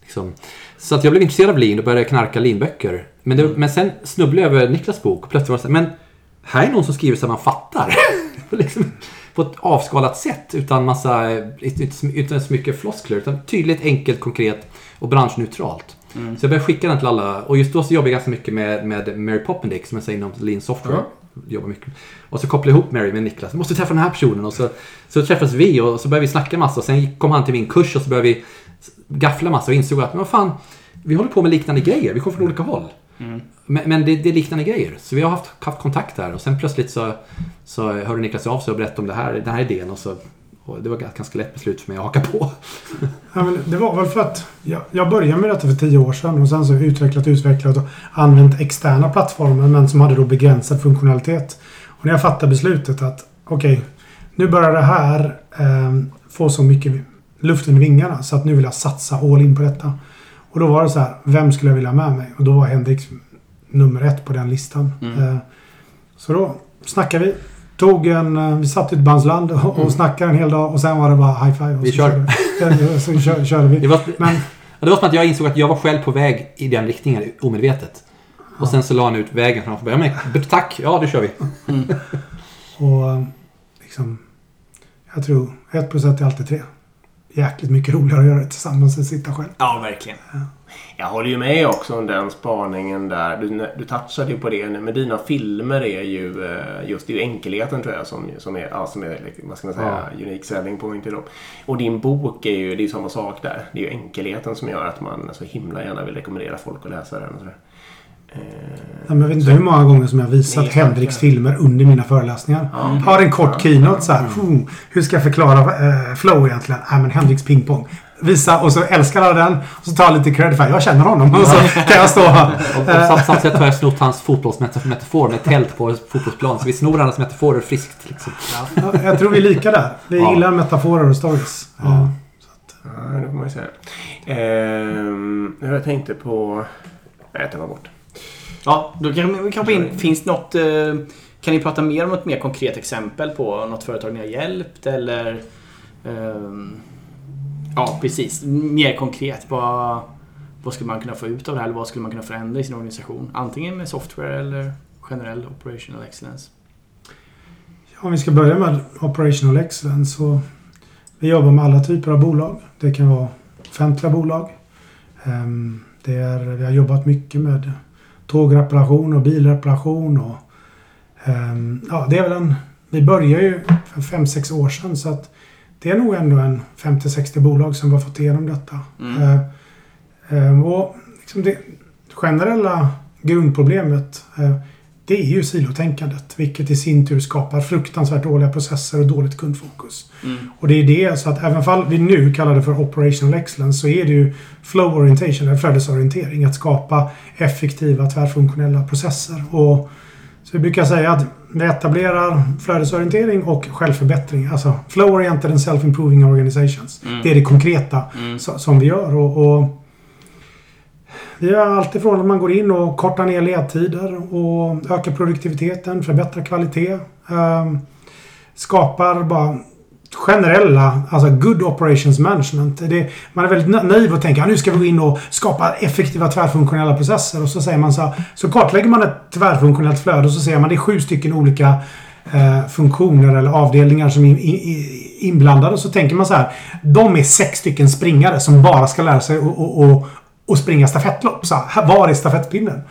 liksom... Så att jag blev intresserad av lean och började knarka lean-böcker. Men, det, men sen snubblade jag över Niklas bok och plötsligt var det så här, men här är någon som skriver så att man fattar. liksom, på ett avskalat sätt utan massa, utan så mycket floskler. Utan tydligt, enkelt, konkret och branschneutralt. Så jag började skicka den till alla. Och just då så jobbade jag ganska mycket med, med Mary Poppendick som jag säger inom Lean Software. Jobbar mycket. Och så kopplade jag ihop Mary med Niklas. Måste träffa den här personen. Och så, så träffades vi och så började vi snacka massa. Och sen kom han till min kurs och så började vi gaffla massa och insåg att men vad fan, vi håller på med liknande grejer. Vi kommer från olika håll. Men, men det, det är liknande grejer. Så vi har haft, haft kontakt där och sen plötsligt så, så hörde Niklas av sig och berättade om det här, den här idén. Och så, och det var ett ganska lätt beslut för mig att haka på. Ja, men det var väl för att jag, jag började med detta för tio år sedan och sen så utvecklat, utvecklat och använt externa plattformar men som hade då begränsad funktionalitet. Och när jag fattade beslutet att okej, nu börjar det här eh, få så mycket luft under vingarna så att nu vill jag satsa all in på detta. Och då var det så här, vem skulle jag vilja ha med mig? Och då var Henrik nummer ett på den listan. Mm. Eh, så då snackade vi. Tog en, eh, vi satt i ett bandsland och, och snackade en hel dag och sen var det bara high five. Och Vi så kör. körde vi. Så kör, körde vi. Det var, Men det var som att jag insåg att jag var själv på väg i den riktningen omedvetet. Och sen så la han ut vägen framför mig. Men, tack, ja det kör vi. Och eh, liksom... Jag tror ett plus ett är alltid tre. Jäkligt mycket roligare att göra det tillsammans än att sitta själv. Ja, verkligen. Jag håller ju med också om den spaningen där. Du, du touchade ju på det nu. Men dina filmer är ju eh, just det är ju enkelheten tror jag som, som är, ja, som är vad ska man säga, unique selling point i dem. Och din bok är ju, det är ju samma sak där. Det är ju enkelheten som gör att man så himla gärna vill rekommendera folk att läsa den. Och sådär. Ja, men Jag vet inte hur många gånger som jag har visat Nej, Henriks filmer under mina föreläsningar. Ja. Har en kort keynote så här. "Hmm, Hur ska jag förklara eh, flow egentligen? Nej, men Henriks pingpong. Visa och så älskar alla den. Och så tar jag lite cred för jag känner honom. Och så kan jag stå här. Och, och sätt har jag snott hans fotbollsmetafor med tält på fotbollsplan. Så vi snor hans metaforer friskt. Liksom. Ja, jag tror vi är lika där. Vi Ja. gillar metaforer och stories. Ja. Ja, det får man ju säga. Ehm, jag tänkte på... Nej, jag tar bort. Ja, då kan vi komma in. Finns något... eh, Kan ni prata mer om ett mer konkret exempel på något företag ni har hjälpt eller... ehm, Ja, precis. Mer konkret. Vad, vad skulle man kunna få ut av det här? Eller vad skulle man kunna förändra i sin organisation? Antingen med software eller generell operational excellence. Om vi ska börja med Operational Excellence så vi jobbar med alla typer av bolag. Det kan vara offentliga bolag. Ehm, Det är, vi har jobbat mycket med tågreparation och bilreparation. Och, ehm, ja, det är väl en, vi började ju för 5-6 år sedan så att det är nog ändå en 50-60 bolag som har fått igenom detta. Mm. Eh, ehm, och liksom det generella grundproblemet eh, det är ju silotänkandet. Vilket i sin tur skapar fruktansvärt dåliga processer och dåligt kundfokus. Mm. Och det är det så att även fall vi nu kallar det för operational excellence så är det ju flow orientation, eller flödesorientering. Att skapa effektiva tvärfunktionella processer. Och så vi brukar säga att vi etablerar flödesorientering och självförbättring. Alltså flow oriented and self-improving organizations. Mm. Det är det konkreta Mm. som vi gör. Och, och vi har alltifrån att man går in och kortar ner ledtider och ökar produktiviteten, förbättrar kvalitet. Ehm, skapar bara generella, alltså good operations management. Det, man är väldigt naiv och tänker att nu ska vi gå in och skapa effektiva tvärfunktionella processer. Och så säger man så här, så kartlägger man ett tvärfunktionellt flöde och så säger man det är sju stycken olika eh, funktioner eller avdelningar som är in, in, inblandade. Och så tänker man så här, de är sex stycken springare som bara ska lära sig att och, och, och springa stafettlopp. Så här, var är stafettpinnen?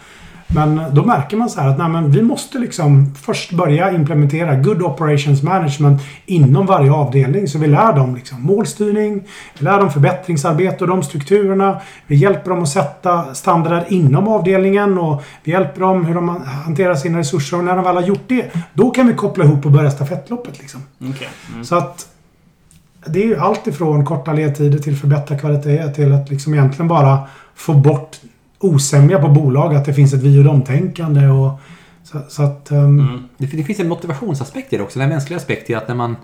Men då märker man så här att nej, men vi måste liksom först börja implementera good operations management inom varje avdelning. Så vi lär dem liksom målstyrning, vi lär dem förbättringsarbete och de strukturerna. Vi hjälper dem att sätta standarder inom avdelningen och vi hjälper dem hur de hanterar sina resurser. Och när de väl har gjort det, då kan vi koppla ihop och börja stafettloppet. Liksom. Okej. Mm. Så att det är ju allt ifrån korta ledtider till förbättra kvalitet till att liksom egentligen bara få bort osämja på bolag. Att det finns ett vi och dom-tänkande. Och, så, så att... ehm, Mm. Det, det finns en motivationsaspekt i det också. Den mänskliga aspekt i att när man,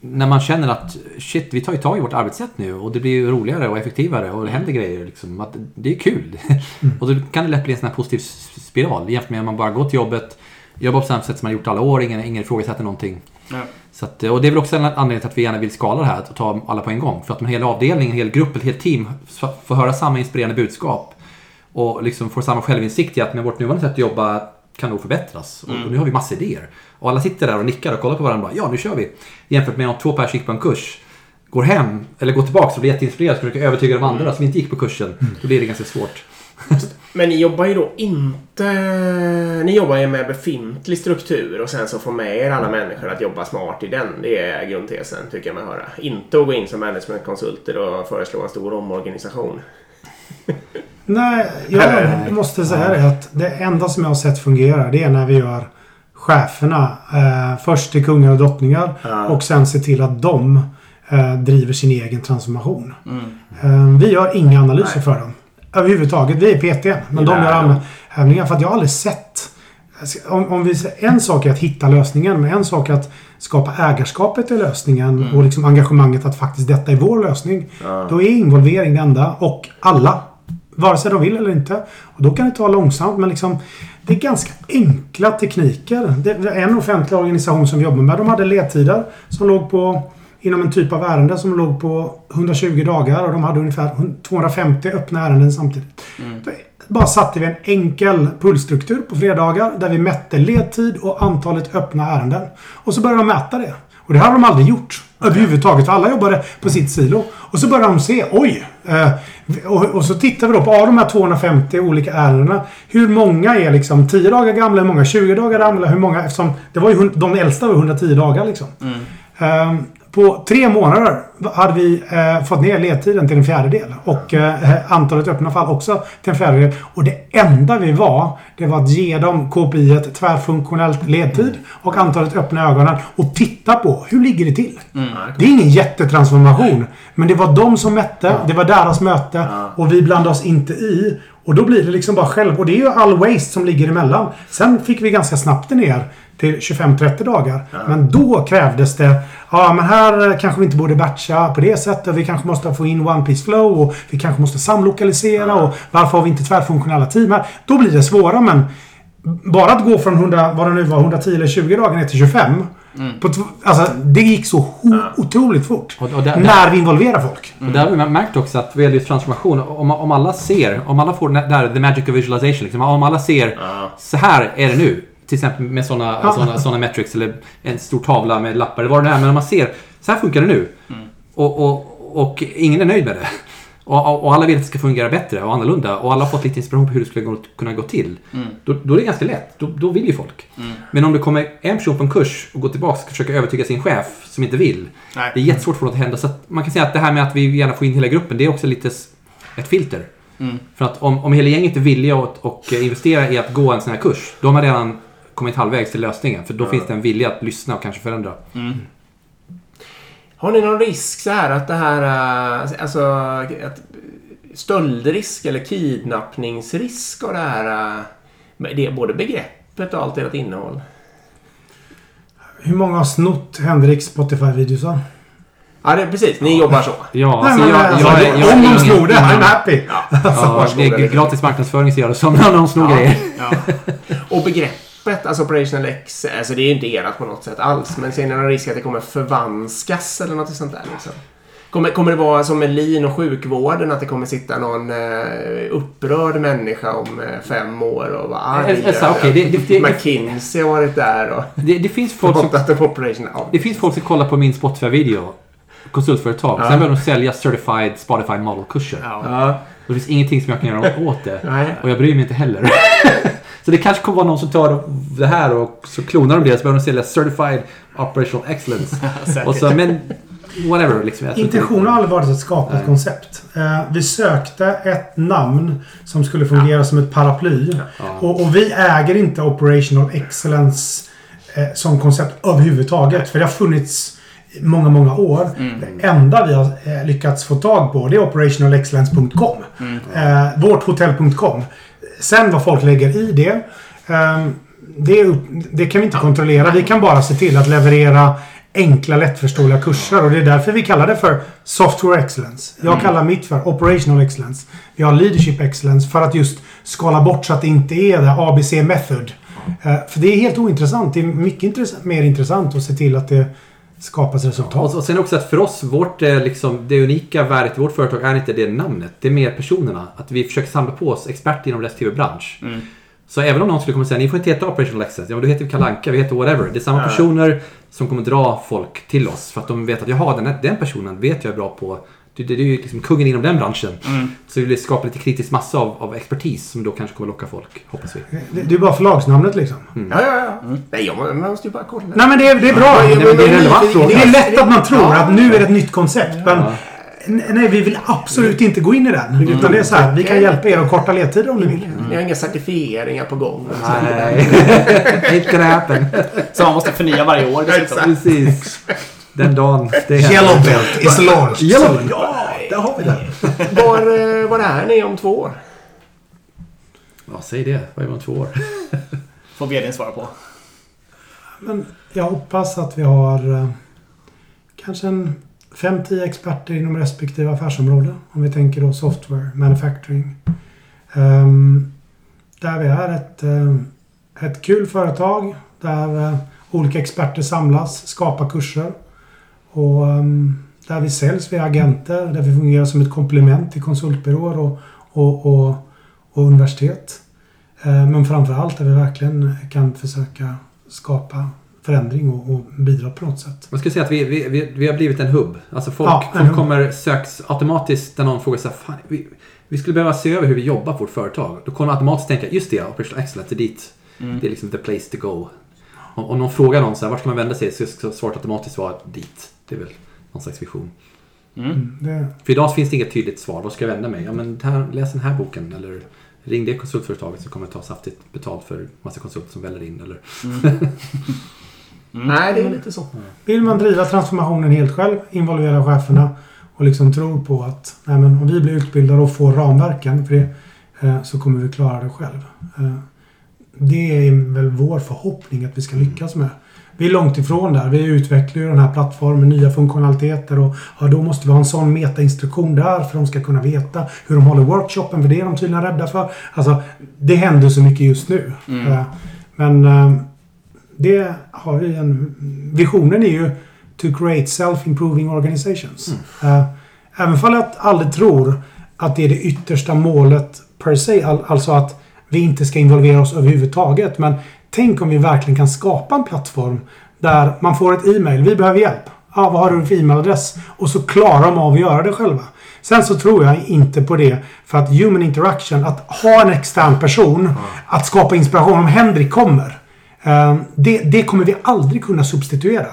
när man känner att shit, vi tar ju tag i vårt arbetssätt nu och det blir ju roligare och effektivare och det händer grejer. Liksom, att det är kul. och då kan det lätt bli en sån här positiv spiral jämfört med om man bara går till jobbet, jobbar på samma sätt som man gjort alla år, ingen, ingen ifrågasätter någonting. Ja. Så att, och det är väl också en anledning till att vi gärna vill skala det här och ta alla på en gång. För att en hel avdelning, en hel grupp, ett helt team får höra samma inspirerande budskap. Och liksom får samma självinsikt i att med vårt nuvarande sätt att jobba kan nog förbättras. Och, och nu har vi massa idéer. Och alla sitter där och nickar och kollar på varandra ja nu kör vi. Jämfört med om två personer gick på en kurs, går hem, eller går tillbaka och blir jätteinspirerade och försöker övertyga de andra som inte gick på kursen. Då blir det ganska svårt. Men ni jobbar ju då inte... Ni jobbar ju med befintlig struktur och sen så får med er alla människor att jobba smart i den. Det är grundtesen, tycker jag mig höra. Inte att gå in som managementkonsulter och föreslå en stor omorganisation. Nej, jag måste säga det att det enda som jag har sett fungera det är när vi gör cheferna eh, först till kungar och drottningar Ja. och sen se till att de eh, driver sin egen transformation. Mm. Eh, vi gör inga analyser Nej. för dem. Överhuvudtaget. Vi är PT. Men de gör de. övningar. För att jag har aldrig sett... Om, om vi, en sak är att hitta lösningen, men en sak är att skapa ägarskapet i lösningen och liksom engagemanget att faktiskt detta är vår lösning. Ja. Då är involvering det enda och alla. Vare sig de vill eller inte. Och då kan det ta långsamt men liksom Det är ganska enkla tekniker. Det är en offentlig organisation som vi jobbar med. De hade ledtider som låg på inom en typ av ärende som låg på 120 dagar och de hade ungefär 250 öppna ärenden samtidigt. Då bara satte vi en enkel pullstruktur på fredagar där vi mätte ledtid och antalet öppna ärenden. Och så började de mäta det. Och det hade de aldrig gjort överhuvudtaget. För alla jobbade på sitt silo. Och så började de se, oj! Eh, och, och så tittar vi då på av de här 250 olika ärendena. Hur många är liksom 10 dagar gamla? Hur många 20 dagar gamla? Hur många? Eftersom det var ju, de äldsta var 110 dagar liksom. Ehm, på tre månader hade vi eh, fått ner ledtiden till en fjärdedel. Och eh, antalet öppna fall också till en fjärdedel. Och det enda vi var, det var att ge dem KPI ett tvärfunktionellt ledtid och antalet öppna ögonen och titta på hur ligger det till. Det är ingen jättetransformation. Men det var de som mätte, det var deras möte och vi blandade oss inte i. Och då blir det liksom bara själv. Och det är ju all waste som ligger emellan. Sen fick vi ganska snabbt det ner till 25-30 dagar. Men då krävdes det Ja, men här kanske vi inte borde batcha på det sättet. Vi kanske måste få in One Piece Flow och vi kanske måste samlokalisera och varför har vi inte tvärfunktionella team här? Då blir det svåra men bara att gå från 100, vad det nu var, 110 eller 20 dagar ner till 25. På tv- alltså, det gick så ho- otroligt fort. Och- och där- när vi involverar folk. Och där har vi märkt också att vad gäller just transformation, om, om alla ser, om alla får den där, the magic of visualization, liksom, om alla ser Ja. så här är det nu. Till exempel med sådana Ja. såna, såna metrics eller en stor tavla med lappar eller vad det är. Men om man ser, så här funkar det nu. Och, och, och ingen är nöjd med det. Och, och, och alla vill att det ska fungera bättre och annorlunda. Och alla har fått lite inspiration på hur det skulle gå, kunna gå till. Då, då är det ganska lätt. Då, då vill ju folk. Men om det kommer en person på en kurs och går tillbaka och försöker övertyga sin chef som inte vill. Nej. Det är jättesvårt för något att hända. Så att man kan säga att det här med att vi gärna får in hela gruppen, det är också lite ett filter. Mm. För att om, om hela gänget är villiga att och investera i att gå en sån här kurs, då har man redan kommit halvvägs till lösningen. För då finns det en vilja att lyssna och kanske förändra. Har ni någon risk så här att det här... äh, Alltså... Att stöldrisk eller kidnappningsrisk och det här... med Det är både begreppet och allt ert innehåll. Hur många har snott Henriks Spotify-videosar? Ja, det är precis. Ni jobbar så. Ja, Nej, alltså men, jag, alltså, jag, det- jag, jag, om de är ingen- snor det, I'm happy. Ja, varsågoda, det är gratis marknadsföring så gör det som när de snor Ja. grejer. Ja. Och begreppet, alltså Operational X, alltså det är ju inte erat på något sätt alls. Men ser ni någon risk att det kommer förvanskas eller något sånt där liksom? Kommer, kommer det vara som med lin och sjukvården att det kommer sitta någon eh, upprörd människa om eh, fem år och vara arg? Eh, alltså, okej, det- det- det- McKinsey har varit där och Det, det finns folk som ja. Det finns folk som kollar på min Spotify-video. Konsultföretag. Ja. Sen börjar de sälja Certified Spotify Model-kurser. Ja. Ja. Och det finns ingenting som jag kan göra åt det. Nej. Och jag bryr mig inte heller. så det kanske kommer vara någon som tar det här och så klonar de det. Så börjar de sälja Certified Operational Excellence. Och så, men whatever liksom. Intentionen har aldrig varit att skapa ett koncept. Eh, vi sökte ett namn som skulle fungera som ett paraply. Ja. Och, och vi äger inte Operational Excellence eh, som koncept överhuvudtaget. För det har funnits många, många år. Det enda vi har eh, lyckats få tag på det är operationalexcellence.com. Eh, vårthotell.com. Sen vad folk lägger i det. Eh, det, det kan vi inte kontrollera. Vi kan bara se till att leverera enkla lättförståeliga kurser. Och det är därför vi kallar det för Software Excellence. Jag kallar mitt för Operational Excellence. Vi har Leadership Excellence för att just skala bort så att det inte är det ABC Method. Eh, För det är helt ointressant. Det är mycket intressant, mer intressant att se till att det skapas resultat. Och, och sen också att för oss, vårt, eh, liksom, det unika värdet i vårt företag är inte det namnet. Det är mer personerna. Att vi försöker samla på oss experter inom respektive bransch. Så även om någon skulle komma och säga ni får inte heta Operational Excellence. Ja, men då heter vi Kalanka, vi heter whatever. Det är samma personer som kommer dra folk till oss. För att de vet att jaha, den, den personen vet jag är bra på Du, du, du är ju liksom kungen inom den branschen. Mm. Så vi vill skapa lite kritisk massa av, av expertis som då kanske kommer locka folk, hoppas vi. Det, det är bara förlagsnamnet liksom. Ja, ja, ja. Nej, jag, man måste ju bara kolla. Nej men det är, det är bra. Ja, men det är en relevant fråga. Det är lätt att man tror Ja. att nu är det ett nytt koncept. Men nej, vi vill absolut inte gå in i den. Utan det är så här, vi kan hjälpa er att korta ledtider om ni vill. Ni har inga certifieringar på gång. Nej, ain't gonna happen. Så man måste förnya varje år dessutom. Precis. Den dagen det Yellow belt is launched. Yellow. Ja, där har vi det. Var, eh, var är ni om två år? Ja, säg det. Vad är man två år? Får vdn svara på. Men jag hoppas att vi har eh, kanske en 5-10 experter inom respektive affärsområde. Om vi tänker då software, manufacturing. Ehm, där vi är ett, eh, ett kul företag där olika experter samlas, skapar kurser. Och ehm, där vi säljs via agenter, där vi fungerar som ett komplement till konsultbyråer och, och, och, och universitet. Eh, Men framförallt där vi verkligen kan försöka skapa förändring och, och bidra på något sätt. Man ska säga att vi, vi, vi, vi har blivit en hubb. Alltså folk, Ja, folk hubb. kommer söks automatiskt när någon frågar så här, Fan, vi, vi skulle behöva se över hur vi jobbar på vårt företag. Då kommer man automatiskt tänka, just det, Operational Excellence är dit. Mm. Det är liksom the place to go. Om, om någon frågar någon så här, vart ska man vända sig? Så ska svaret automatiskt vara dit. Det är väl någon slags vision. Mm. Mm, För idag finns det inget tydligt svar. Vad ska jag vända mig? Ja, men här, läs den här boken. Eller ring det konsultföretaget som kommer ta saftigt betalt för massa konsulter som väller in. Eller... Nej, det är lite så. vill man driva transformationen helt själv, involvera cheferna och liksom tror på att nej men, om vi blir utbildade och får ramverken för det eh, så kommer vi klara det själv. Eh, det är väl vår förhoppning att vi ska lyckas med. Vi är långt ifrån där. Vi utvecklar ju den här plattformen, nya funktionaliteter och ja, då måste vi ha en sån metainstruktion där för de ska kunna veta hur de håller workshopen, för det är de tydligen rädda för. Alltså, det händer så mycket just nu. Mm. Eh, Men eh, det har vi en... Visionen är ju to create self-improving organizations. Eh, Även fall jag aldrig tror att det är det yttersta målet per se. All, alltså att vi inte ska involvera oss överhuvudtaget. Men tänk om vi verkligen kan skapa en plattform där man får ett e-mail. Vi behöver hjälp. Ja, vad har du för e-mailadress? Och så klarar de av att göra det själva. Sen så tror jag inte på det för att human interaction, att ha en extern person, att skapa inspiration om Henrik kommer. eh, Det, det kommer vi aldrig kunna substituera.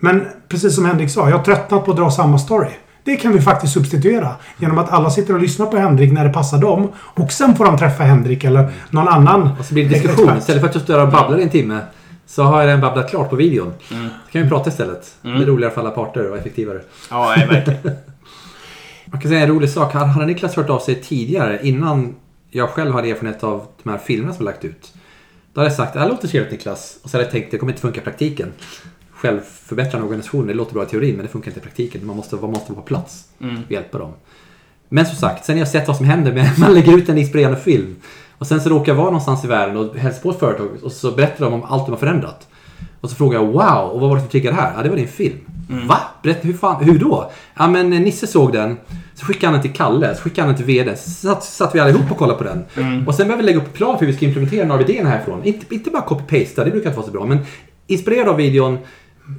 Men precis som Henrik sa, jag har tröttnat på att dra samma story. Det kan vi faktiskt substituera genom att alla sitter och lyssnar på Henrik när det passar dem. Och sen får de träffa Henrik eller någon annan Och så blir det diskussion. expert. Istället för att jag står och babblar i en timme så har jag redan babblat klart på videon. Mm. Så kan vi prata istället. Det är roligare för alla parter och effektivare. Ja, nej, verkligen. Man kan säga en rolig sak. Hade hade Niklas hört av sig tidigare innan jag själv hade erfarenhet av de här filmerna som jag lagt ut. Då hade jag sagt, det här låter trevligt Niklas. Och så hade jag tänkt, det kommer inte funka i praktiken. Självförbättrande organisationer, det låter bra i teorin men det funkar inte i praktiken. Man måste, man måste vara på plats Mm. och hjälpa dem. Men som sagt, sen har jag sett vad som händer med man lägger ut en inspirerande film. Och sen så råkar jag vara någonstans i världen och hälsa på ett företag och så berättar de om allt de har förändrat. Och så frågar jag wow, och vad var det som triggade det här? Ja, det var din film. Va? Berätta, hur fan, hur då? Ja men Nisse såg den, så skickade han den till Kalle, så skickade han den till VD. Så satt, satt vi allihop och kollade på den. Och sen började vi lägga upp en plan för hur vi ska implementera några av idéerna härifrån. Inte, inte bara copy-pasta, det brukar inte vara så bra, men inspirerad av videon,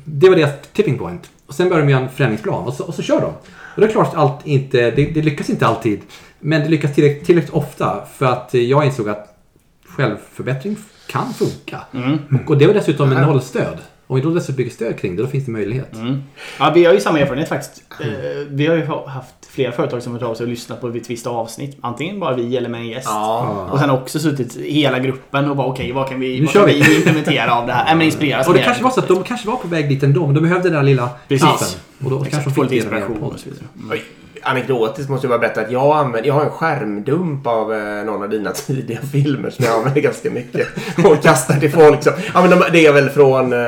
det var deras tipping point. Och sen började de göra en förändringsplan och så, och så kör de. Och det är klart att allt inte, det, det lyckas inte alltid. Men det lyckas tillräckligt, tillräckligt ofta för att jag insåg att självförbättring kan funka. Mm. Och, och det var dessutom med nollstöd. Om vi då dessutom bygger stöd kring det, då finns det möjlighet. Mm. Ja, vi har ju samma erfarenhet faktiskt. Eh, Vi har ju ha- haft flera företag som har hört av sig och lyssnat på ett visst avsnitt. Antingen bara vi eller med en gäst. Ja. Och sen också suttit hela gruppen och bara okej, vad kan vi, Nu vad kan vi. vi implementera av det här? Äh, men inspireras Och det kanske var så att de kanske var på väg dit ändå, men de behövde den där lilla Precis. knappen. Och då kanske Exakt, de få fick lite inspiration och så vidare. Mm. Anekdotiskt måste jag bara berätta att jag, använder, jag har en skärmdump av eh, någon av dina tidiga filmer som jag använder ganska mycket. Och kastar till folk. Så, ja, men de, det är väl från eh,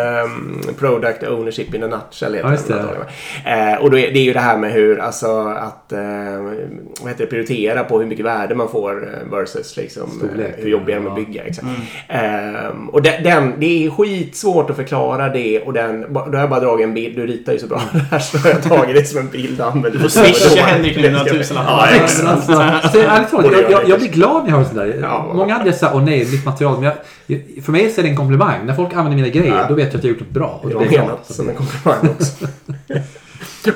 Product Ownership in a Nutshell. heter Ja, just det. Eh, och då är, det är ju det här med hur, alltså att eh, vad heter det, prioritera på hur mycket värde man får eh, versus liksom, Storlek. eh, hur jobbiga de är att bygga. Exakt. Ehm, och den, den, det är skitsvårt att förklara det och den, då har jag bara dragit en bild. Du ritar ju så bra här så har jag tagit det som en bild och använder det. Henrik nu några tusenlappar. Ja, Men exakt. Ärligt talat, jag, jag, jag blir glad när jag hör sådär. Ja. Många andra säger åh nej, mitt material. Men jag, för mig är det en komplimang. När folk använder mina grejer, Ja. då vet jag att jag har gjort något bra. Och blir jag glad. som en komplimang också.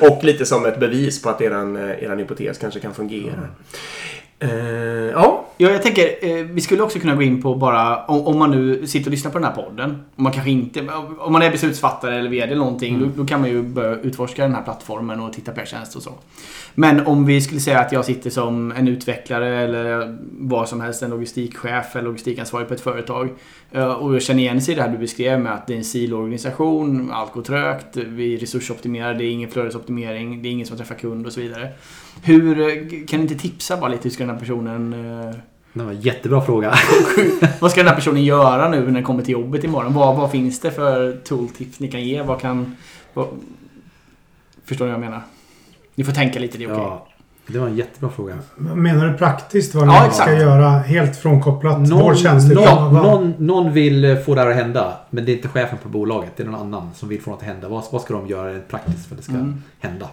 Och lite som ett bevis på att eran, eh, eran hypotes kanske kan fungera. Eh, ja, Ja, jag tänker, eh, vi skulle också kunna gå in på bara, om, om man nu sitter och lyssnar på den här podden. Om man kanske inte, om man är beslutsfattare eller VD eller någonting, Mm. då, då kan man ju börja utforska den här plattformen och titta på er tjänst och så. Men om vi skulle säga att jag sitter som en utvecklare eller vad som helst, en logistikchef eller logistikansvarig på ett företag. eh, Och jag känner igen sig i det här du beskrev med att det är en siloorganisation, allt går trögt, vi resursoptimerar, det är ingen flödesoptimering, det är ingen som träffar kund och så vidare. Hur, eh, kan ni inte tipsa bara lite hur ska den här personen eh, Det var en jättebra fråga. vad ska den här personen göra nu när den kommer till jobbet imorgon? Vad, vad finns det för tooltips ni kan ge? Vad kan... Vad... Förstår ni vad jag menar? Ni får tänka lite, det är okej. Ja, det var en jättebra fråga. Menar du praktiskt vad Ja, man exakt. ska göra helt frånkopplat Någon, vår tjänst? någon, någon, någon vill eh, få det här att hända. Men det är inte chefen på bolaget. Det är någon annan som vill få något att hända. Vad, vad ska de göra rent praktiskt för att det ska Mm. hända?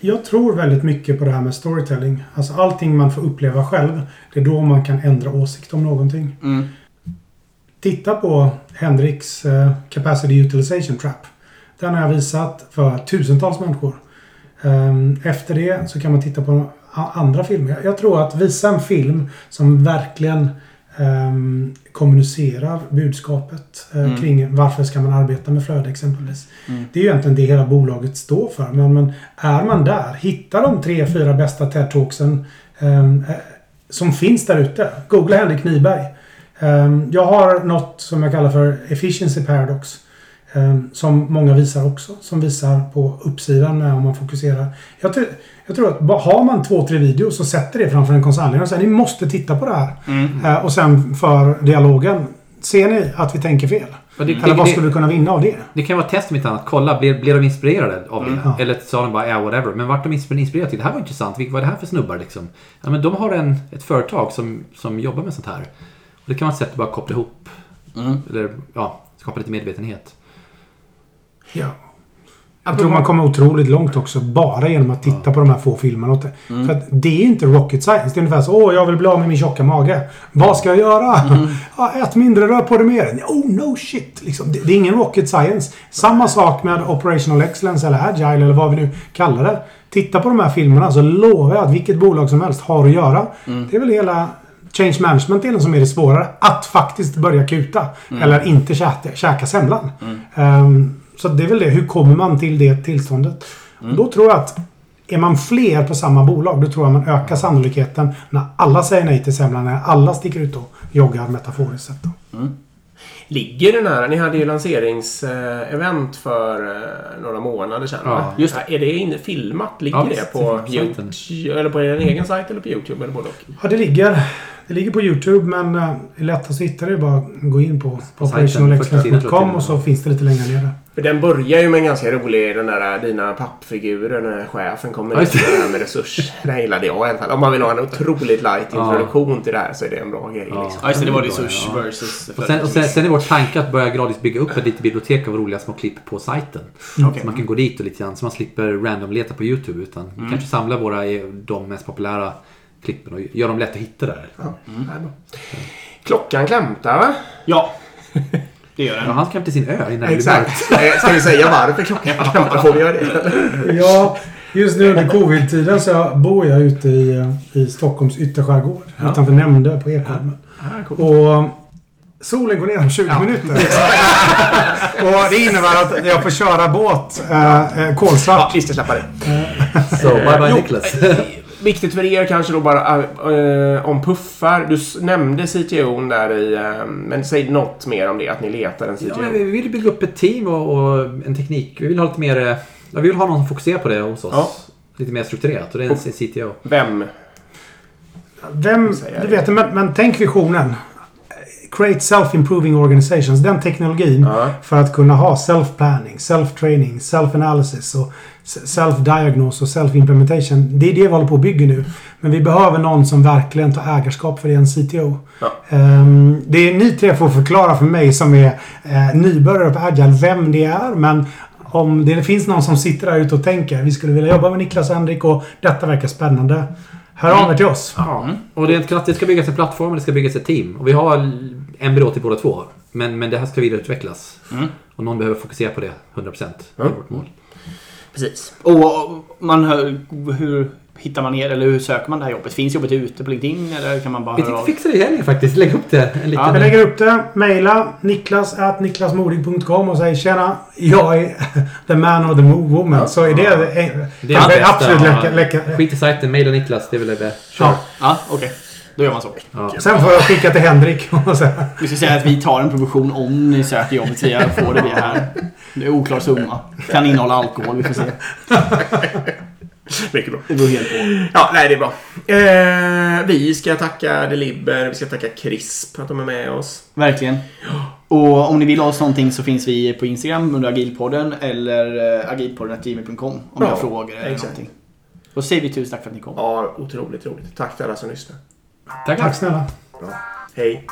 Jag tror väldigt mycket på det här med storytelling. Alltså allting man får uppleva själv. Det är då man kan ändra åsikt om någonting. Mm. Titta på Henriks eh, Capacity Utilization Trap. Den har jag visat för tusentals människor. Ehm, efter det så kan man titta på andra filmer. Jag tror att visa en film som verkligen ehm, kommunicerar budskapet eh, Mm. kring varför ska man arbeta med flöde exempelvis. Mm. Det är ju egentligen det hela bolaget står för. Men, men är man där, hitta de tre, fyra bästa TED-talksen eh, som finns där ute. Googla Henrik Nyberg. Ehm, jag har något som jag kallar för Efficiency Paradox. Ehm, som många visar också. Som visar på uppsidan med om man fokuserar. Jag, tror- jag tror att har man två, tre videos så sätter det framför en koncernledare och säger ni måste titta på det här. Mm. Eh, och sen för dialogen. Ser ni att vi tänker fel? Och det, Eller vad det, skulle vi kunna vinna av det? det kan vara ett test om inte annat. Kolla, blev, blev de inspirerade av det? Mm. Ja. Eller sa de bara ja, whatever. Men vart de inspir- inspirerade till? Det här var intressant. Vilka var det här för snubbar liksom? Ja, men de har en, ett företag som, som jobbar med sånt här. Och det kan vara ett sätt att bara koppla ihop. Mm. Eller ja, skapa lite medvetenhet. Ja. Jag tror man kommer otroligt långt också bara genom att titta på de här få filmerna. Mm. För att det är inte rocket science. Det är ungefär så. Åh, jag vill bli av med min tjocka mage. Vad ska jag göra? Mm. Ja, ät mindre, rör på dig mer. Oh, no shit. Liksom, det, det är ingen rocket science. Samma sak med operational excellence eller agile eller vad vi nu kallar det. Titta på de här filmerna så lovar jag att vilket bolag som helst har att göra. Mm. Det är väl hela change management-delen som är det svårare. Att faktiskt börja kuta. Eller inte käka, käka semlan. Ehm, så det är väl det. Hur kommer man till det tillståndet? Och då tror jag att är man fler på samma bolag, då tror jag man ökar sannolikheten när alla säger nej till semlan, när alla sticker ut och joggar metaforiskt sett. då. ligger den här... Ni hade ju lanseringsevent för eh, några månader sedan. Ja, just Är det in, filmat? Ligger Ja, det på det YouTube? Eller på er egen sajt eller på YouTube? Eller både och? Ja, det ligger, det ligger på YouTube, men eh, det är lättast att hitta det är bara att gå in på jag och så finns det lite längre ner. För den börjar ju med en ganska rolig, den där dina pappfigurer när chefen kommer Ja, in med med resurs. Det gillade jag i alla fall. Om man vill ha en otroligt light introduktion till det här så är det en bra grej. Ja. Liksom. Ja, just det. Var Ja. resurs versus... Och sen, och sen, sen är vår tanke att börja gradvis bygga upp ett litet bibliotek av roliga små klipp på sajten. Okej. Så man kan gå dit och lite grann, så man slipper random-leta på YouTube. Utan vi kanske samlar våra, eh, de mest populära klippen och gör dem lätt att hitta där. Ja, bra. Klockan klämtar va? Ja. Det gör Ja, den. han ska hem till sin ö innan det Exakt. Eh, Ska vi säga varför klockan klämtar? Får vi göra det? Ja, just nu under covid-tiden så bor jag ute i, eh, i Stockholms ytterskärgård. Utanför Nämndö på Ekholmen. Och solen går ner om 20 minuter. och det innebär att jag får köra båt eh, eh, Ja, kolsvart. vi ska släppa det. Så, bye bye Niklas. Viktigt för er kanske då bara eh, om puffar. Du nämnde CTO där i... Eh, men säg något mer om det, att ni letar en CTO. Ja, men vi vill bygga upp ett team och, och en teknik. Vi vill ha lite mer... eh, Ja, vi vill ha någon som fokuserar på det hos oss. Ja. Lite mer strukturerat. Och det är en CTO. Vem? Vem, du vet, men, men tänk visionen. Create self-improving organizations. Den teknologin Ja. för att kunna ha self-planning, self-training, self-analysis och self-diagnose och self-implementation. Det är det vi håller på att bygga nu. Men vi behöver någon som verkligen tar ägarskap för det, en CTO. Ja. Ehm, det är ni tre får förklara för mig som är uh, nybörjare på Agile vem det är. Men om det finns någon som sitter där ute och tänker vi skulle vilja jobba med Niklas och Henrik och detta verkar spännande. Hör av er till oss. Ja. Och det, är det ska byggas en plattform och det ska byggas ett team. Och vi har en byrå till båda två. Men, men det här ska vidareutvecklas. Mm. Och någon behöver fokusera på det 100%. Det är Mm. vårt mål. Precis. Och man hör, hur hittar man er? Eller hur söker man det här jobbet? Finns jobbet ute på LinkedIn? Eller kan man bara Vi höra av? fixa det i helgen faktiskt. Lägg upp det. En liten... Ja, Jag lägger upp det. Mejla niklas at niklasmodig.com och säg tjena. Jag är the man or the woman. Så är det, Det det, är det absolut läcka, läcka. Skit i sajten, mejla Niklas. Det är väl det. Kör. Ja. Ja, okej. Då gör man så. Ja. Sen får jag skicka till Henrik och så. Vi ska säga att vi tar en provision om ni söker jobbet via får det här. Det är oklar summa. Kan innehålla alkohol, vi får se. Mycket bra. Det beror helt på. Ja, nej, det är bra. Eh, vi ska tacka Deliber, vi ska tacka Crisp att de är med oss. Verkligen. Och om ni vill ha oss någonting så finns vi på Instagram under agilpodden eller eh, agilpodden.gmail.com om ni har frågor eller exakt. någonting. Och så säger vi tusen tack för att ni kom. Ja, otroligt roligt. Tack till alla som lyssnar. Tackar. Tack snälla. Hej.